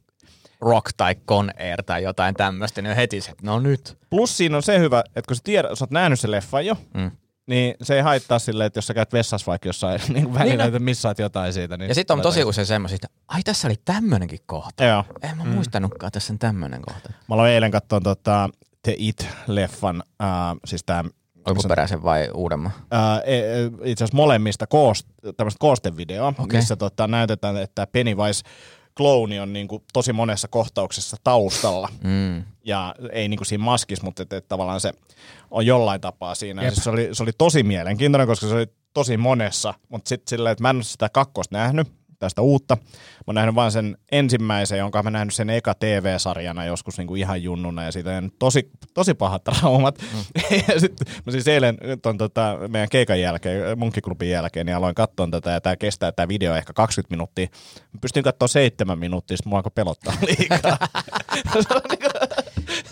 [SPEAKER 5] Rock tai Con Air tai jotain tämmöistä, niin heti se, no nyt.
[SPEAKER 6] Plus siinä on se hyvä, että kun sä, tiedät, sä oot nähnyt sen leffan jo,
[SPEAKER 5] Mm.
[SPEAKER 6] niin se ei haittaa silleen, että jos sä käyt vessassa vaikka jossain niin välillä,
[SPEAKER 5] Niin,
[SPEAKER 6] että missaat jotain siitä. Niin
[SPEAKER 5] Ja sitten on tosi usein semmoisia, että ai tässä oli tämmöinenkin kohta.
[SPEAKER 6] Joo.
[SPEAKER 5] En mä mm. muistanutkaan, tässä on tämmöinen kohta.
[SPEAKER 6] Mä aloin eilen katsoa tota, The It-leffan, äh, siis tää
[SPEAKER 5] Alkuperäisen vai uudemman?
[SPEAKER 6] Ää, e- e- itse asiassa molemmista koost, tämmöistä koostevideo, okay. Missä tota, näytetään, että Pennywise klooni on niinku tosi monessa kohtauksessa taustalla.
[SPEAKER 5] Mm.
[SPEAKER 6] Ja ei niinku siinä maskissa, mutta et, et tavallaan se on jollain tapaa siinä.
[SPEAKER 4] Jep.
[SPEAKER 6] Siis se, oli, se oli tosi mielenkiintoinen, koska se oli tosi monessa, mutta sitten silleen, että mä en ole sitä kakkosta nähnyt, tästä uutta. Mä oon nähnyt vain sen ensimmäisen, jonka mä nähnyt sen eka TV-sarjana joskus niinku ihan junnuna ja siitä on tosi, tosi pahat traumat. Mm. ja sitten mä siis eilen ton, tota, meidän keikan jälkeen, munkkiklubin jälkeen, niin aloin katsoa tätä ja tää kestää tää video ehkä 20 minuuttia. Mä pystyn katsoa seitsemän minuuttia, sitten mua alkoi pelottaa liikaa. Niinku-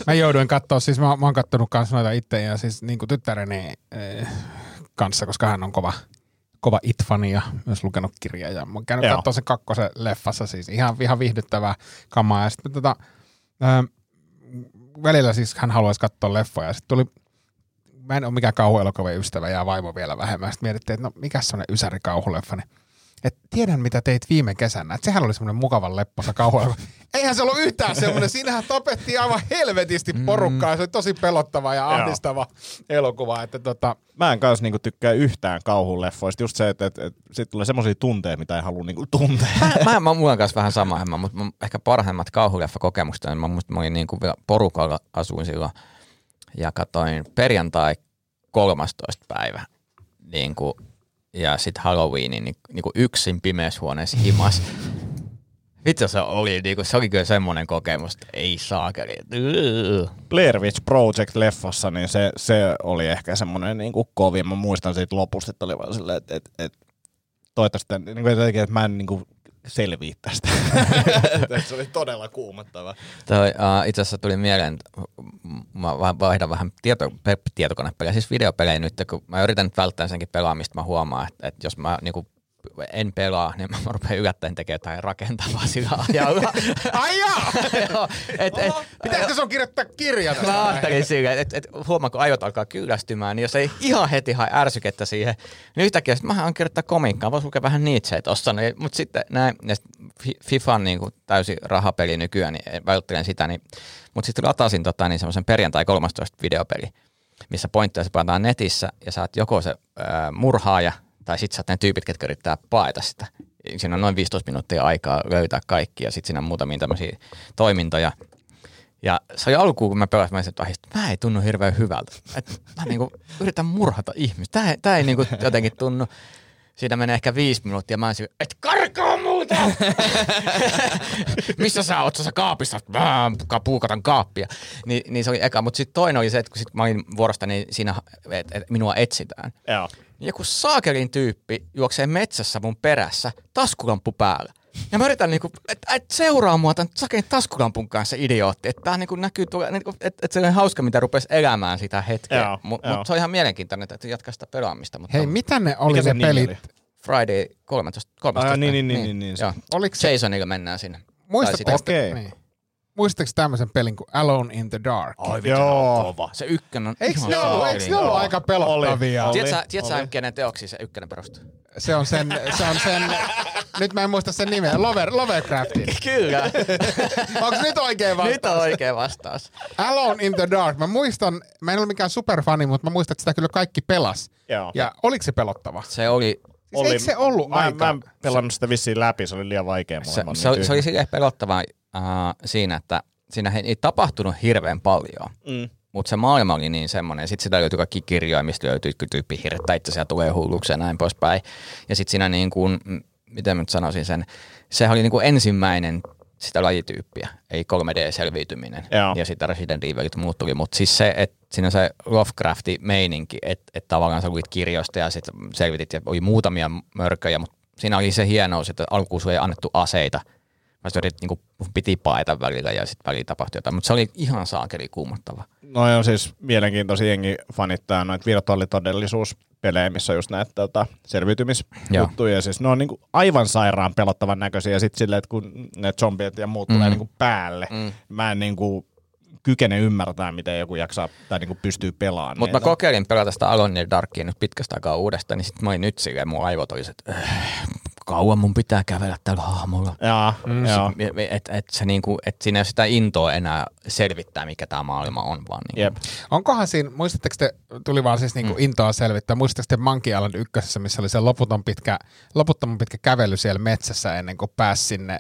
[SPEAKER 4] Mä jouduin katsoa, siis mä, mä oon kattonut kanssa noita itse ja siis niin kuin tyttäreni eh, kanssa, koska hän on kova, kova it-fani ja myös lukenut kirjaa. Ja mä oon käynyt katsoa sen kakkosen leffassa, siis ihan, ihan viihdyttävää kamaa. Ja sitten tota, ö, välillä siis hän haluaisi katsoa leffoja. Sitten tuli, mä en ole mikään kauhuelokuvien ystävä ja vaimo vielä vähemmän. Sitten mietittiin, että no mikä se on ysäri kauhuleffa, niin et tiedän, mitä teit viime kesänä. Et sehän oli semmoinen mukavan lepposa kauhuelokuva. Eihän se ollut yhtään semmoinen. Siinähän tapettiin aivan helvetisti porukkaa. ja Se oli tosi pelottava ja ahdistava elokuva. Että tota,
[SPEAKER 6] mä en kanssa niinku tykkää yhtään kauhuleffoista. Just se, että, että, että siitä tulee semmoisia tunteita, mitä ei halua niinku tuntea.
[SPEAKER 5] Mä, mä, mä mulla kanssa vähän sama hemma, mutta mun ehkä parhaimmat kauhuleffa-kokemukset, niin mä muistan, mä olin niin kuin vielä porukalla asuin silloin ja katsoin perjantai 13. päivä niin kuin, ja sitten Halloweenin niin, niin kuin yksin pimeässä huoneessa himas. Vitsi se oli, niinku, se oli kyllä semmoinen kokemus, että ei saakeli.
[SPEAKER 6] Blair Witch Project-leffassa, niin se, se oli ehkä semmoinen niin kuin kovin. Mä muistan siitä lopusta, että oli vaan silleen, että, että, että toivottavasti, niin jotenkin, että mä en niin kuin selviä tästä. Se oli todella kuumottava.
[SPEAKER 5] Toi, uh, itse asiassa tuli mieleen, että mä va- vaihdan vähän tieto, pe- tietokonepelejä, siis videopelejä nyt, kun mä yritän nyt välttää senkin pelaamista, mä huomaan, että, että jos mä niinku en pelaa, niin mä rupean yllättäen tekemään jotain rakentavaa sillä ajalla.
[SPEAKER 4] Ai!
[SPEAKER 5] Joo, et, et,
[SPEAKER 4] Pitäisikö sun kirjoittaa kirja?
[SPEAKER 5] Mä ajattelin silleen, että et, huomaan, kun aivot alkaa kyllästymään, niin jos ei ihan heti hae ärsykettä siihen, niin yhtäkkiä mähän on kirjoittaa komiikkaa, voisi lukea vähän Nietzscheä tossa, niin, mutta sitten näin, ja sit Fi- FIFA on niin kuin täysi rahapeli nykyään, niin välttelen sitä, niin, mutta sitten latasin tota, niin semmoisen perjantai 13 videopeli, missä pointteja se pelataan netissä, ja sä oot joko se ää, murhaaja, tai sitten sä oot ne tyypit, ketkä yrittää paeta sitä. Siinä on noin 15 minuuttia aikaa löytää kaikki, ja sitten siinä on muutamia tämmöisiä toimintoja, ja se oli alkuun, kun mä pelasin, mä olisin, että "Ai, mä ei tunnu hirveän hyvältä. Et mä niinku yritän murhata ihmistä. Tää, ei- tää ei niinku jotenkin tunnu. Siitä menee ehkä viisi minuuttia. Mä olisin, et karkaa muuta! Missä sä oot? Sä kaapissa? Mä ka- puukatan kaappia. Ni, niin se oli eka. Mutta sitten toinen oli se, että kun sit mä olin vuorosta, niin siinä, että et minua etsitään.
[SPEAKER 6] Joo.
[SPEAKER 5] Joku saakelin tyyppi juoksee metsässä mun perässä, taskulamppu päällä. Ja mä yritän niinku, että et seuraa mua tämän sakelin taskulampun kanssa idiootti. Että tää niinku näkyy, niinku, että et se on hauska, mitä rupesi elämään sitä hetkeä. Mutta mut se on ihan mielenkiintoinen, että jatkaa sitä pelaamista. Mutta
[SPEAKER 4] Hei, mitä ne oli ne pelit?
[SPEAKER 6] oli?
[SPEAKER 5] Friday 13. 13
[SPEAKER 6] Ah, niin, niin, niin, niin, niin, se-
[SPEAKER 5] Joo.
[SPEAKER 4] Oliko se,
[SPEAKER 5] Jasonilla mennään sinne.
[SPEAKER 4] muistatteko,
[SPEAKER 6] Okei.
[SPEAKER 4] niin. Muistatteko tämmöisen pelin kuin Alone in the Dark?
[SPEAKER 5] Oi, vittu,
[SPEAKER 6] Joo.
[SPEAKER 5] kova. Se ykkönen on
[SPEAKER 4] Eikö
[SPEAKER 5] ihan
[SPEAKER 4] ne ollut, eikö ne ollut aika pelottavia?
[SPEAKER 6] Oli.
[SPEAKER 5] Tiedätkö,
[SPEAKER 6] Oli,
[SPEAKER 5] tiedätkö
[SPEAKER 6] oli.
[SPEAKER 5] kenen teoksiin se ykkönen perustuu?
[SPEAKER 4] Se on sen, se on sen, nyt mä en muista sen nimeä, Lover, Lovecraftin.
[SPEAKER 5] Kyllä.
[SPEAKER 4] Onko nyt oikein vastaus?
[SPEAKER 5] Nyt on oikea vastaus.
[SPEAKER 4] Alone in the Dark. Mä muistan, mä en ole mikään superfani, mutta mä muistan, että sitä kyllä kaikki pelas.
[SPEAKER 6] Joo.
[SPEAKER 4] Ja oliko se pelottava? Siis
[SPEAKER 5] Se oli
[SPEAKER 4] Oli, eikö se ollut
[SPEAKER 6] mä,
[SPEAKER 4] aika?
[SPEAKER 6] Mä en pelannut sitä vissiin läpi, se oli liian vaikea mulle.
[SPEAKER 5] se, se, oli-
[SPEAKER 6] niin
[SPEAKER 5] se oli silleen pelottavaa uh, siinä, että siinä ei, ei tapahtunut hirveän paljon.
[SPEAKER 6] Mm.
[SPEAKER 5] Mutta se maailma oli niin semmoinen. Sitten sitä löytyi kaikki kirjoja, mistä löytyy tyyppi hirttä itse ja tulee hulluksi ja näin poispäin. Ja sitten siinä niin kuin, miten mä nyt sanoisin sen, se oli niin kuin ensimmäinen sitä lajityyppiä, ei 3D-selviytyminen.
[SPEAKER 6] Joo.
[SPEAKER 5] Ja sitten Resident Evilit muut tuli. Mutta siis se, että siinä se Lovecrafti meininki, että et tavallaan sä luit kirjoista ja sitten selvitit ja oli muutamia mörköjä, mutta siinä oli se hienous, että alkuun ei annettu aseita, sä yritit, niin kuin, piti paeta välillä ja sitten välillä tapahtui jotain. Mutta se oli ihan saakeli kuumottava.
[SPEAKER 6] No on siis mielenkiintoisia jengi fanittaa noita virtuaalitodellisuuspelejä, missä on just näitä tota, selviytymisjuttuja. Siis ne on niinku aivan sairaan pelottavan näköisiä ja sitten silleen, että kun ne zombiet ja muut mm. tulee niinku päälle, mm. mä en niinku kykene ymmärtää, miten joku jaksaa tai niinku pystyy pelaamaan.
[SPEAKER 5] Mutta mä kokeilin pelata sitä Alone Darkia nyt pitkästä aikaa uudestaan, niin sitten mä olin nyt silleen, mun aivot oli se, että äh, kauan mun pitää kävellä tällä hahmolla.
[SPEAKER 6] Jaa, mm.
[SPEAKER 5] Että et se niinku, et siinä ei ole sitä intoa enää selvittää, mikä tämä maailma on. Vaan niinku.
[SPEAKER 6] Jep.
[SPEAKER 4] Onkohan siinä, muistatteko te, tuli vaan siis niinku mm. intoa selvittää, muistatteko te Monkey Island ykkösessä, missä oli se loputon pitkä, loputtoman pitkä kävely siellä metsässä ennen kuin pääsi sinne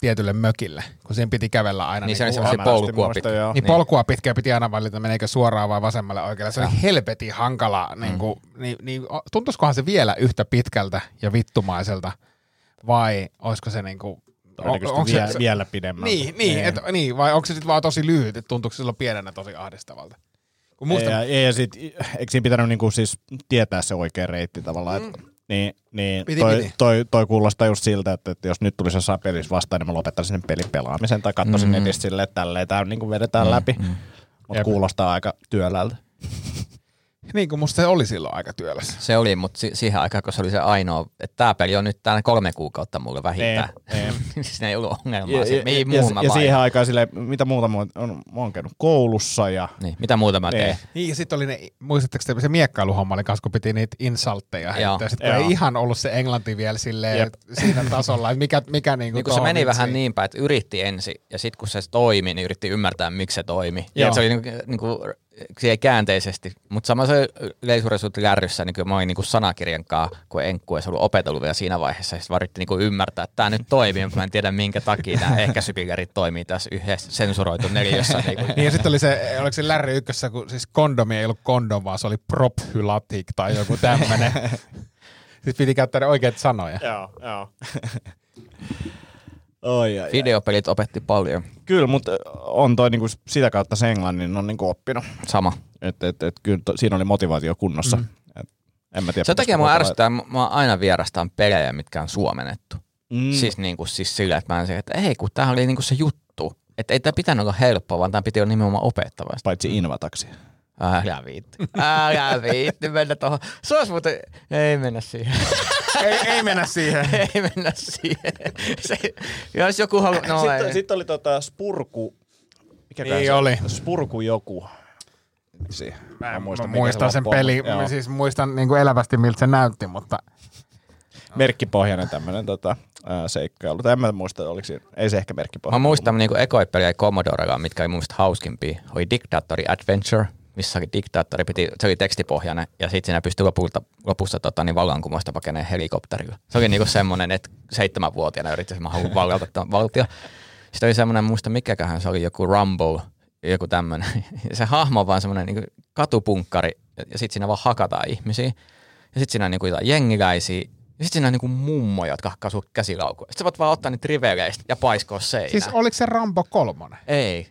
[SPEAKER 4] tietylle mökille, kun siinä piti kävellä aina.
[SPEAKER 5] Niin se oli polkua pitkin.
[SPEAKER 6] joo.
[SPEAKER 4] Niin polkua pitkä piti aina valita, meneekö suoraan vai vasemmalle oikealle. Se oli helvetin hankala. Niin kuin, niin, niin, tuntuisikohan se vielä yhtä pitkältä ja vittumaiselta vai olisiko se niin kuin,
[SPEAKER 6] Todennäköisesti vie, vielä pidemmältä.
[SPEAKER 4] Niin, niin, et, niin, vai onko se sitten vaan tosi lyhyt, että tuntuuko se silloin pienenä tosi ahdistavalta? Kun musta,
[SPEAKER 6] Ei, ja, ei, ja sit, eikö siinä pitänyt niinku siis tietää se oikea reitti tavallaan, mm. Niin, niin
[SPEAKER 4] Piti,
[SPEAKER 6] toi,
[SPEAKER 4] piti.
[SPEAKER 6] Toi, toi, kuulostaa just siltä, että, että jos nyt tulisi jossain pelissä vastaan, niin mä lopettaisin sen pelin pelaamisen tai katsoisin mm. netistä silleen, että tälleen tämä niinku vedetään mm. läpi. Mm. Mutta kuulostaa aika työläältä.
[SPEAKER 4] Niin kuin musta se oli silloin aika työläs.
[SPEAKER 5] Se oli, mutta si- siihen aikaan, kun se oli se ainoa, että tämä peli on nyt täällä kolme kuukautta mulle vähintään.
[SPEAKER 6] Ei, ei.
[SPEAKER 5] Siinä ei ollut ongelmaa.
[SPEAKER 6] Ja,
[SPEAKER 5] Ja,
[SPEAKER 6] ja, ja, ja siihen aikaan sille, mitä muuta mä oon, on, mä oon käynyt koulussa ja
[SPEAKER 5] Niin, mitä muuta mä teen?
[SPEAKER 4] Niin, ja sitten oli ne, muistatteko te, se miekkailuhomma oli kanssa, kun piti niitä insultteja heittää. Sitten ei ihan ollut se englanti vielä silleen,
[SPEAKER 6] Jep.
[SPEAKER 4] siinä tasolla, että mikä, mikä niinku
[SPEAKER 5] Niin kun se meni vähän niin päin, että yritti ensin ja sitten kun se toimi, niin yritti ymmärtää, miksi se toimi.
[SPEAKER 4] Joo.
[SPEAKER 5] Ja se oli niinku, niinku, siihen käänteisesti. Mutta sama se leisuresuut lärryssä, niin kyllä mä olin niinku sanakirjan kanssa, kun enkku ei ollut opetellut vielä siinä vaiheessa. Ja sitten yritti niinku ymmärtää, että tämä nyt toimii, mutta mä en tiedä minkä takia nämä ehkäisypillerit toimii tässä yhdessä sensuroitu neliössä. Niinku.
[SPEAKER 4] Niin ja sitten oli se, oliko se Larry ykkössä, kun siis kondomi ei ollut kondom, vaan se oli prophylatic tai joku tämmönen. sitten piti käyttää ne oikeat sanoja.
[SPEAKER 6] Joo, joo. Oi, ai,
[SPEAKER 5] Videopelit opetti paljon.
[SPEAKER 6] Kyllä, mutta on toi niinku sitä kautta se englannin on niinku oppinut.
[SPEAKER 5] Sama.
[SPEAKER 6] Että et, et, kyllä to, siinä oli motivaatio kunnossa. Mm. Et, en mä tiedä,
[SPEAKER 5] Sen takia mua ärsyttää, mä aina vierastaan pelejä, mitkä on suomennettu.
[SPEAKER 6] Mm.
[SPEAKER 5] Siis, niin kuin, siis sillä, että mä en se, että ei kun tää oli niin kuin se juttu. Että ei tämä pitänyt olla helppoa, vaan tämä piti olla nimenomaan opettavaa.
[SPEAKER 6] Paitsi Invataksi.
[SPEAKER 5] Älä viitti. Älä viitti mennä tuohon. Se olisi muuten, ei mennä siihen.
[SPEAKER 4] ei, ei mennä siihen.
[SPEAKER 5] ei mennä siihen. Se, jos joku haluaa, no
[SPEAKER 6] sitten,
[SPEAKER 5] ei.
[SPEAKER 6] sitten oli tota Spurku. Mikä
[SPEAKER 4] Niin
[SPEAKER 6] se
[SPEAKER 4] oli.
[SPEAKER 6] Spurku joku. Si.
[SPEAKER 4] Mä, mä
[SPEAKER 6] muista,
[SPEAKER 4] muistan,
[SPEAKER 6] mikä
[SPEAKER 4] muistan sen peli,
[SPEAKER 6] joo.
[SPEAKER 4] mä siis muistan niin kuin elävästi miltä se näytti, mutta
[SPEAKER 6] Merkkipohjainen tämmönen tota, ää, seikkailu. Tai en mä muista, oliko siinä, ei se ehkä
[SPEAKER 5] Mä
[SPEAKER 6] merkkipohjainen.
[SPEAKER 5] muistan niinku ekoipeliä Commodorella, mitkä oli mun mielestä hauskimpia. Oli Dictatori Adventure, missä diktaattori, piti, se oli tekstipohjainen, ja sitten siinä pystyi lopulta, lopussa tota, niin vallankumousta pakeneen helikopterilla. Se oli niinku semmoinen, että seitsemänvuotiaana yritti, että mä haluan vallata tämän valtio. Sitten oli semmoinen, muista mikäköhän se oli, joku Rumble, joku tämmöinen. Se hahmo on vaan semmoinen niin katupunkkari, ja sitten siinä vaan hakataan ihmisiä. Ja sitten siinä on niinku jotain jengiläisiä, ja sitten siinä on niinku mummoja, jotka hakkaa sun käsilaukuja. Sitten sä voit vaan ottaa niitä riveleistä ja paiskoa seinään.
[SPEAKER 4] siis oliko se Rambo kolmonen?
[SPEAKER 5] Ei.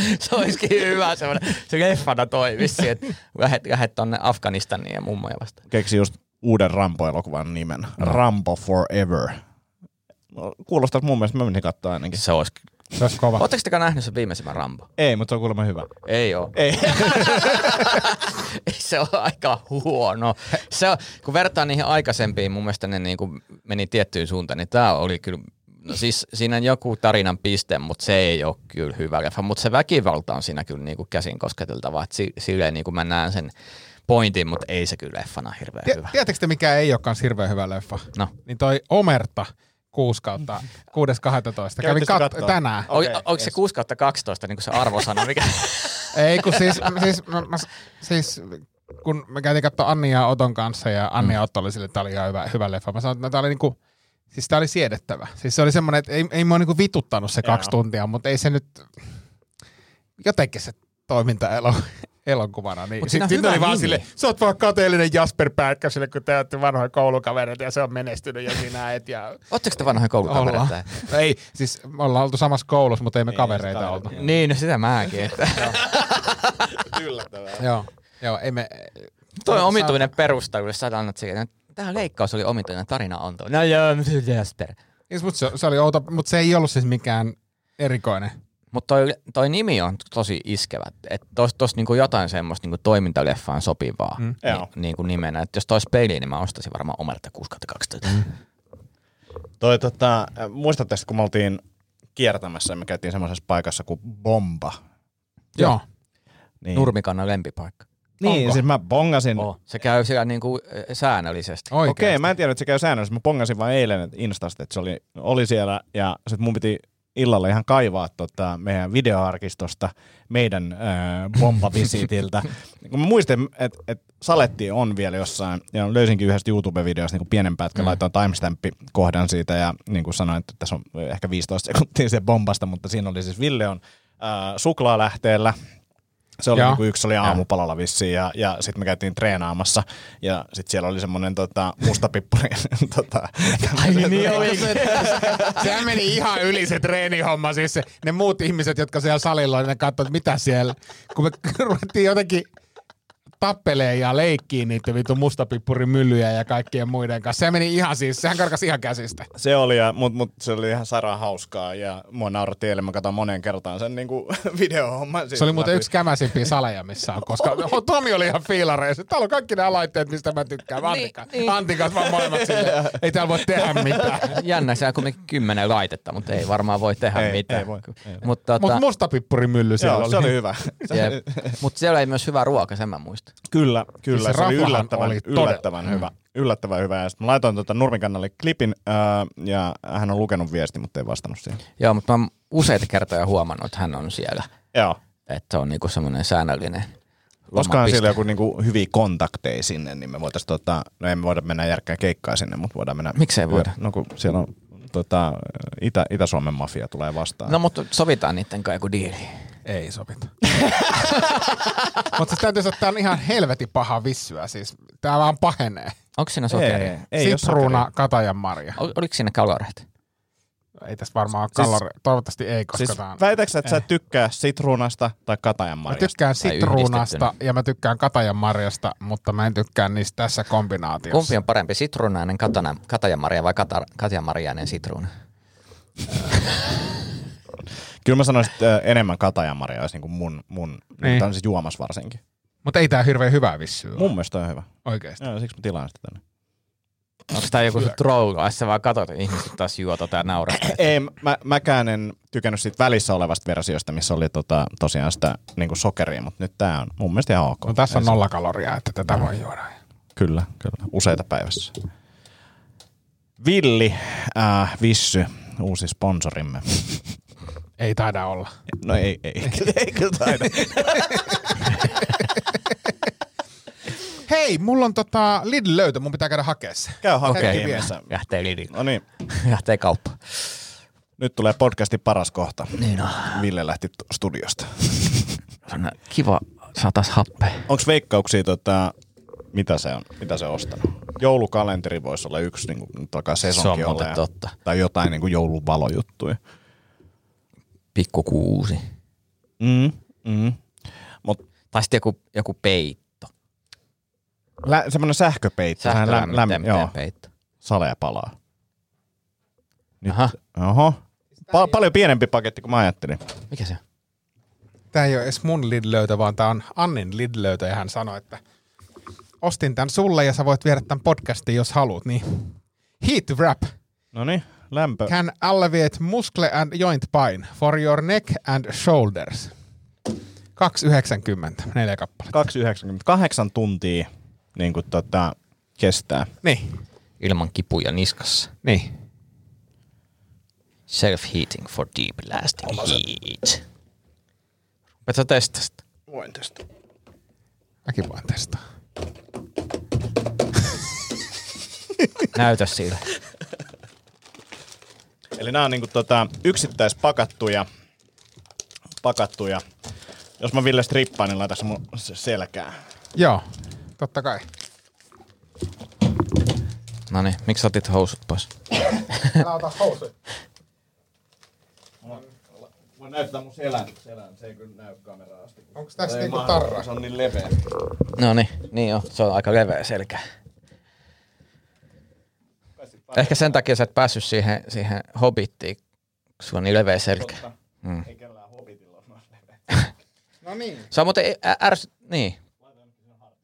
[SPEAKER 5] se olisikin hyvä semmoinen. Se leffana toimisi, että lähet, lähet tonne Afganistaniin ja mummoja vastaan.
[SPEAKER 6] Keksi just uuden Rambo-elokuvan nimen. No. Rambo Forever. No, Kuulostaa mun mielestä, mä menin katsoa ainakin.
[SPEAKER 5] Se olisi.
[SPEAKER 4] Se olisi kova.
[SPEAKER 5] Oletteko te nähnyt sen viimeisimmän Rambo?
[SPEAKER 6] Ei, mutta se on kuulemma hyvä.
[SPEAKER 5] Ei oo.
[SPEAKER 6] Ei.
[SPEAKER 5] se on aika huono. Se on, kun vertaa niihin aikaisempiin, mun mielestä ne niin kuin meni tiettyyn suuntaan, niin tää oli kyllä No siis siinä on joku tarinan piste, mutta se ei ole kyllä hyvä leffa. Mutta se väkivalta on siinä kyllä niinku käsin kosketeltava. Et si- silleen niinku mä näen sen pointin, mutta ei se kyllä leffana hirveän
[SPEAKER 4] Tie-
[SPEAKER 5] hyvä.
[SPEAKER 4] Tiedättekö te, mikä ei ole kans hirveän hyvä leffa?
[SPEAKER 5] No.
[SPEAKER 4] Niin toi Omerta 6 kautta 6.12. Kävin
[SPEAKER 6] Käytte
[SPEAKER 4] kat- tänään.
[SPEAKER 5] Okay,
[SPEAKER 6] Okei,
[SPEAKER 5] onko se 6 kautta 12 niin kuin se arvosana? Mikä?
[SPEAKER 4] Ei kun siis, siis, mä, mä, siis kun me käytiin katsoa Anni ja Oton kanssa ja Anni ja Otto oli sille, että tämä oli ihan hyvä, hyvä leffa. Mä sanoin, että tämä oli niinku, siis tää oli siedettävä. Siis se oli semmoinen, että ei, ei mua niinku vituttanut se kaksi
[SPEAKER 6] Joo.
[SPEAKER 4] tuntia, mutta ei se nyt, jotenkin se toiminta elo, elokuvana. Niin. Sitten
[SPEAKER 5] hyvä
[SPEAKER 4] oli vaan sille, sä oot vaan kateellinen Jasper Pääkkäsille, kun te olette vanhoja koulukavereita ja se on menestynyt ja sinä et. Ja...
[SPEAKER 5] Oletteko te vanhoja koulukavereita?
[SPEAKER 4] Ollaan. Ei, siis me ollaan oltu samassa koulussa, mutta ei me
[SPEAKER 6] Ei,
[SPEAKER 4] kavereita oltu.
[SPEAKER 5] Niin, no sitä mäkin. Että.
[SPEAKER 6] Yllättävää.
[SPEAKER 4] Joo, joo, ei me...
[SPEAKER 5] Toi on omituinen perustelu, jos sä annat siihen, että tämä leikkaus oli omituinen, tarina on tuo. No joo, mutta Jasper.
[SPEAKER 4] Siis, mut se, se oli outo, mutta se ei ollut siis mikään erikoinen.
[SPEAKER 5] Mutta toi, toi, nimi on tosi iskevä. Että tos, tos niinku jotain semmoista niinku toimintaleffaan sopivaa
[SPEAKER 4] Mm.
[SPEAKER 5] ni,
[SPEAKER 6] Joo.
[SPEAKER 5] niinku nimenä. Et jos tois peli, niin mä ostaisin varmaan omelta 6 12. Mm.
[SPEAKER 6] Toi, tota, äh, muistatte, kun me oltiin kiertämässä ja me käytiin semmoisessa paikassa kuin Bomba.
[SPEAKER 4] Joo.
[SPEAKER 6] Niin,
[SPEAKER 5] Nurmikannan lempipaikka.
[SPEAKER 6] niin
[SPEAKER 4] Onko?
[SPEAKER 6] siis mä bongasin.
[SPEAKER 5] Oh. Se käy siellä niinku äh, säännöllisesti.
[SPEAKER 6] Okei, mä en tiedä, että se käy säännöllisesti. Mä pongasin vain eilen että Instasta, että se oli, oli siellä ja sitten mun piti illalla ihan kaivaa tota meidän videoarkistosta meidän äh, bombavisiitiltä. Kun mä muistin, että et Saletti on vielä jossain, ja löysinkin yhdestä YouTube-videosta niin pienen pätkän, mm. laitoin timestamp-kohdan siitä ja niin kuin sanoin, että tässä on ehkä 15 sekuntia se bombasta, mutta siinä oli siis Ville on äh, suklaalähteellä, se oli niinku yksi oli aamupalalla vissiin ja, ja sitten me käytiin treenaamassa ja sitten siellä oli semmoinen tota, mustapippuri. tota,
[SPEAKER 5] Ai niin oli.
[SPEAKER 4] Sehän meni ihan yli se treenihomma. Siis se, ne muut ihmiset, jotka siellä salilla oli, ne katsoivat, että mitä siellä. Kun me ruvettiin jotenkin tappelee ja leikkii niitä vitu mustapippurin myllyjä ja kaikkien muiden kanssa. Se meni ihan siis, sehän karkasi ihan käsistä.
[SPEAKER 6] se oli, ja, mut, mut, se oli ihan sairaan hauskaa ja mua nauratti eilen, mä katsoin moneen kertaan sen niinku videohomman.
[SPEAKER 4] Se oli muuten yksi kämäsimpiä saleja, missä on, koska Tomi oli ihan fiilareissa. Täällä on kaikki nämä laitteet, mistä mä tykkään.
[SPEAKER 5] Niin, niin.
[SPEAKER 4] Antti kanssa vaan molemmat silleen, ei täällä voi tehdä mitään.
[SPEAKER 5] Jännä, siellä on kuitenkin kymmenen laitetta, mutta ei varmaan voi tehdä
[SPEAKER 6] Ei,
[SPEAKER 5] mitään.
[SPEAKER 6] ei voi, ei voi.
[SPEAKER 5] Mutta tota,
[SPEAKER 4] Mutta mustapippurimylly siellä
[SPEAKER 6] Joo,
[SPEAKER 4] oli.
[SPEAKER 6] se oli hyvä. Se,
[SPEAKER 5] mut siellä oli myös hyvä ruoka, sen mä muistan.
[SPEAKER 6] Kyllä, kyllä.
[SPEAKER 4] Siis se
[SPEAKER 6] se, oli yllättävän,
[SPEAKER 4] oli todella-
[SPEAKER 6] yllättävän hyvä. Yllättävän hyvä. Ja sitten mä laitoin tota Nurmikannalle klipin ää, ja hän on lukenut viesti, mutta ei vastannut siihen.
[SPEAKER 5] Joo, mutta mä oon useita kertoja huomannut, että hän on siellä.
[SPEAKER 6] Joo.
[SPEAKER 5] Että se on niinku semmoinen säännöllinen
[SPEAKER 6] Olisikohan siellä joku niinku hyviä kontakteja sinne, niin me voitaisiin, tota, no emme voida mennä järkkään keikkaa sinne, mutta voidaan mennä.
[SPEAKER 5] Miksei voida?
[SPEAKER 6] No kun siellä on tota, Itä, Itä-Suomen mafia tulee vastaan.
[SPEAKER 5] No mutta sovitaan niiden kanssa joku diili.
[SPEAKER 4] Ei sopita. Mutta siis täytyy sanoa, että tää on ihan helvetin paha vissyä. Siis tää vaan pahenee.
[SPEAKER 5] Onko siinä sokeria?
[SPEAKER 6] ei, ei
[SPEAKER 4] Sitruuna, katajan marja.
[SPEAKER 5] Ol- Oliko siinä kaloreita?
[SPEAKER 4] Ei tässä varmaan ole
[SPEAKER 6] Siis-
[SPEAKER 4] kalori. Toivottavasti ei, koska
[SPEAKER 6] Siis
[SPEAKER 4] tää on...
[SPEAKER 6] väitätkö sä, että sä
[SPEAKER 4] Ei.
[SPEAKER 6] et tykkää sitruunasta tai katajan
[SPEAKER 4] Mä
[SPEAKER 6] marjasta?
[SPEAKER 4] tykkään
[SPEAKER 5] Tai
[SPEAKER 4] sitruunasta ja mä tykkään katajan marjasta, mutta mä en tykkää niistä tässä kombinaatiossa.
[SPEAKER 5] Kumpi on parempi, sitruunainen katana, katajanmarja vai kata, katajanmarjainen sitruuna?
[SPEAKER 6] Kyllä mä sanoisin, että ö, enemmän katajan marjaa olisi niin mun, mun
[SPEAKER 4] Niin.
[SPEAKER 6] niin. tämä on siis juomas varsinkin.
[SPEAKER 4] Mutta ei tää hirveän hyvää vissyä
[SPEAKER 6] Mun mielestä on hyvä.
[SPEAKER 4] Oikeesti.
[SPEAKER 6] Joo, siksi mä tilaan sitä tänne.
[SPEAKER 5] Onko tämä joku troll, vai sä vaan katsot, että ihmiset taas juo tota ja nauraa?
[SPEAKER 6] Ei, mä, mäkään en tykännyt siitä välissä olevasta versiosta, missä oli tota, tosiaan sitä niin kuin sokeria, mutta nyt tää on mun mielestä ihan ok.
[SPEAKER 4] No tässä on
[SPEAKER 6] Ei se-
[SPEAKER 4] nolla kaloria, että tätä voi juoda.
[SPEAKER 6] Kyllä, kyllä. Useita päivässä. Villi, äh, Vissy, uusi sponsorimme.
[SPEAKER 4] Ei taida olla.
[SPEAKER 6] No ei, ei, ei kyllä taida.
[SPEAKER 4] Hei, mulla on tota Lidl löytö, mun pitää käydä hakea se.
[SPEAKER 6] Käy hakemaan
[SPEAKER 4] Hetki
[SPEAKER 6] ihmeessä.
[SPEAKER 5] Lähtee Lidl.
[SPEAKER 6] No niin,
[SPEAKER 5] Lähtee kauppa.
[SPEAKER 6] nyt tulee podcastin paras kohta.
[SPEAKER 5] Niin on.
[SPEAKER 6] Ville lähti studiosta.
[SPEAKER 5] on. Kiva, saatais happea.
[SPEAKER 6] Onko veikkauksia, tota, mitä se on, mitä se on ostanut? Joulukalenteri voisi olla yksi, niin kuin alkaa
[SPEAKER 5] Se on
[SPEAKER 6] sesonkin olla. ja-
[SPEAKER 5] totta.
[SPEAKER 6] Tai jotain niin kuin jouluvalojuttuja.
[SPEAKER 5] Pikku kuusi.
[SPEAKER 6] Mm, mm. Mut
[SPEAKER 5] Tai sitten joku, joku peitto.
[SPEAKER 6] lä- semmoinen sähköpeitto. sehän läm- läm- joo,
[SPEAKER 5] peitto.
[SPEAKER 6] salea palaa. Nyt,
[SPEAKER 5] Aha,
[SPEAKER 6] oho. Pa- paljon pienempi paketti kuin mä ajattelin.
[SPEAKER 5] mikä se on?
[SPEAKER 4] Tää ei ole edes mun Lidl löytö, vaan tää on Annin Lidl löytö ja hän sanoi, että ostin tän sulle ja sä voit viedä tän podcastin, jos haluat. Niin Heat Wrap
[SPEAKER 6] No niin, lämpö.
[SPEAKER 4] can alleviate muscle and joint pain for your neck and shoulders. 2,90, neljä kappaletta.
[SPEAKER 6] 2,98 tuntia niin kuin tota, kestää.
[SPEAKER 4] Niin,
[SPEAKER 5] Ilman kipuja niskassa.
[SPEAKER 4] niin.
[SPEAKER 5] Self-heating for deep lasting heat. Rupeatko testasta?
[SPEAKER 6] Voin tästä.
[SPEAKER 4] Mäkin voin testaa.
[SPEAKER 5] Näytä sille.
[SPEAKER 6] Eli nämä on niinku tota, yksittäispakattuja. Pakattuja. Jos mä Ville strippaan, niin laitas mun se- selkää.
[SPEAKER 4] Joo, totta kai.
[SPEAKER 5] No niin, miksi sä otit housut pois?
[SPEAKER 4] Älä ota housuja.
[SPEAKER 6] Voin näyttää mun selän. selän. Se ei kyllä näy kameraan asti.
[SPEAKER 4] Onko tässä niinku tarra?
[SPEAKER 6] Se on niin leveä.
[SPEAKER 5] No niin, niin on. Se on aika leveä selkä. Ehkä sen takia sä et päässyt siihen, siihen hobittiin, kun sulla on niin leveä selkä. Mm.
[SPEAKER 6] Ei kellään hobitilla ole leveä.
[SPEAKER 4] No niin.
[SPEAKER 5] Se on muuten ä- ärs... Niin.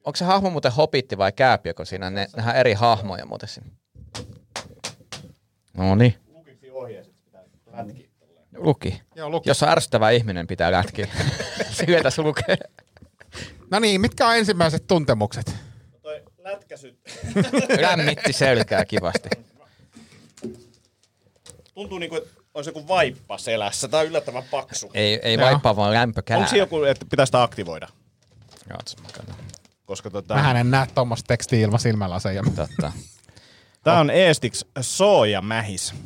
[SPEAKER 5] Onko se hahmo muuten hobitti vai kääpiö, kun siinä ne, nehän eri hahmoja muuten siinä. No niin.
[SPEAKER 6] Lukiksi ohjeet, pitää lätkiä.
[SPEAKER 5] Luki.
[SPEAKER 4] Joo, luki.
[SPEAKER 5] Jos on ärsyttävä ihminen, pitää lätkiä. Sillä tässä lukee.
[SPEAKER 4] No niin, mitkä on ensimmäiset tuntemukset?
[SPEAKER 6] Toi lätkäsy
[SPEAKER 5] Lämmitti selkää kivasti.
[SPEAKER 6] Tuntuu niinku, että olisi joku vaippa selässä. Tää on yllättävän paksu.
[SPEAKER 5] Ei, ei
[SPEAKER 4] Joo.
[SPEAKER 5] vaippaa, vaan lämpökää.
[SPEAKER 6] Onko joku, että pitää sitä aktivoida?
[SPEAKER 5] Joo.
[SPEAKER 6] Koska tota,
[SPEAKER 4] Mähän en näe tuommoista tekstiä ilman silmälaseja.
[SPEAKER 5] Totta.
[SPEAKER 6] tää on Eestix soja mähis.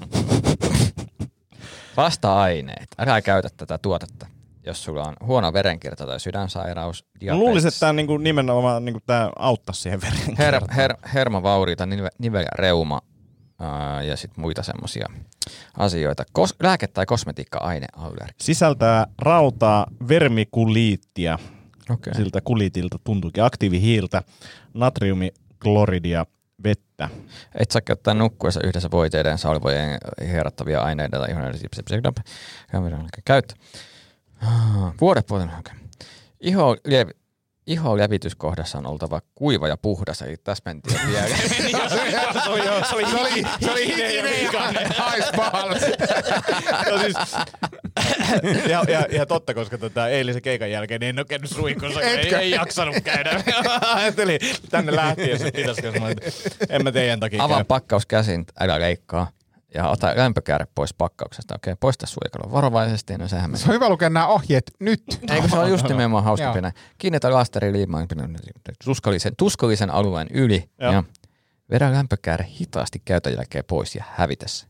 [SPEAKER 5] Vasta-aineet. Älä käytä tätä tuotetta, jos sulla on huono verenkierto tai sydänsairaus, diabetes,
[SPEAKER 6] luulisin, että on niinku nimenomaan niinku tää auttaa siihen veren.
[SPEAKER 5] her, her, hermovauriita, nive, nivel ja reuma ää, ja sitten muita semmoisia asioita. Kos, lääke- tai kosmetiikka-aineallergi.
[SPEAKER 6] Sisältää rautaa, vermikuliittia,
[SPEAKER 5] Okei.
[SPEAKER 6] siltä kulitilta tuntuukin, aktiivihiiltä, natriumikloridia, vettä.
[SPEAKER 5] Et saa käyttää nukkuessa yhdessä voiteiden, salvojen, hierottavia aineita tai ihon käyttö. Ah, Vuodepuolen okay. Iho, liev, iho levityskohdassa on oltava kuiva ja puhdas, eli tässä mentiin vielä.
[SPEAKER 6] se oli, se oli,
[SPEAKER 4] Se oli, se oli hikinen ja hais pahalle.
[SPEAKER 6] no siis, ja, ja, ihan totta, koska tota, eilisen keikan jälkeen niin en ole käynyt suihkussa, kun ei, ei, jaksanut käydä. Ajattelin, tänne lähti ja sitten pitäisikö, olin, että en mä teidän takia
[SPEAKER 5] Avaa
[SPEAKER 6] käy.
[SPEAKER 5] pakkaus käsin, älä leikkaa. Ja ota lämpökäärä pois pakkauksesta. Okei, poista suojakalu varovaisesti, no sehän menee.
[SPEAKER 4] Se on hyvä lukea nämä ohjeet nyt.
[SPEAKER 5] Eikö se ole just nimenomaan hauska pina. Kiinnitä lasteri liimaan tuskallisen, tuskallisen alueen yli
[SPEAKER 6] Joo.
[SPEAKER 5] ja vedä lämpökäärä hitaasti käytön jälkeen pois ja hävitä se.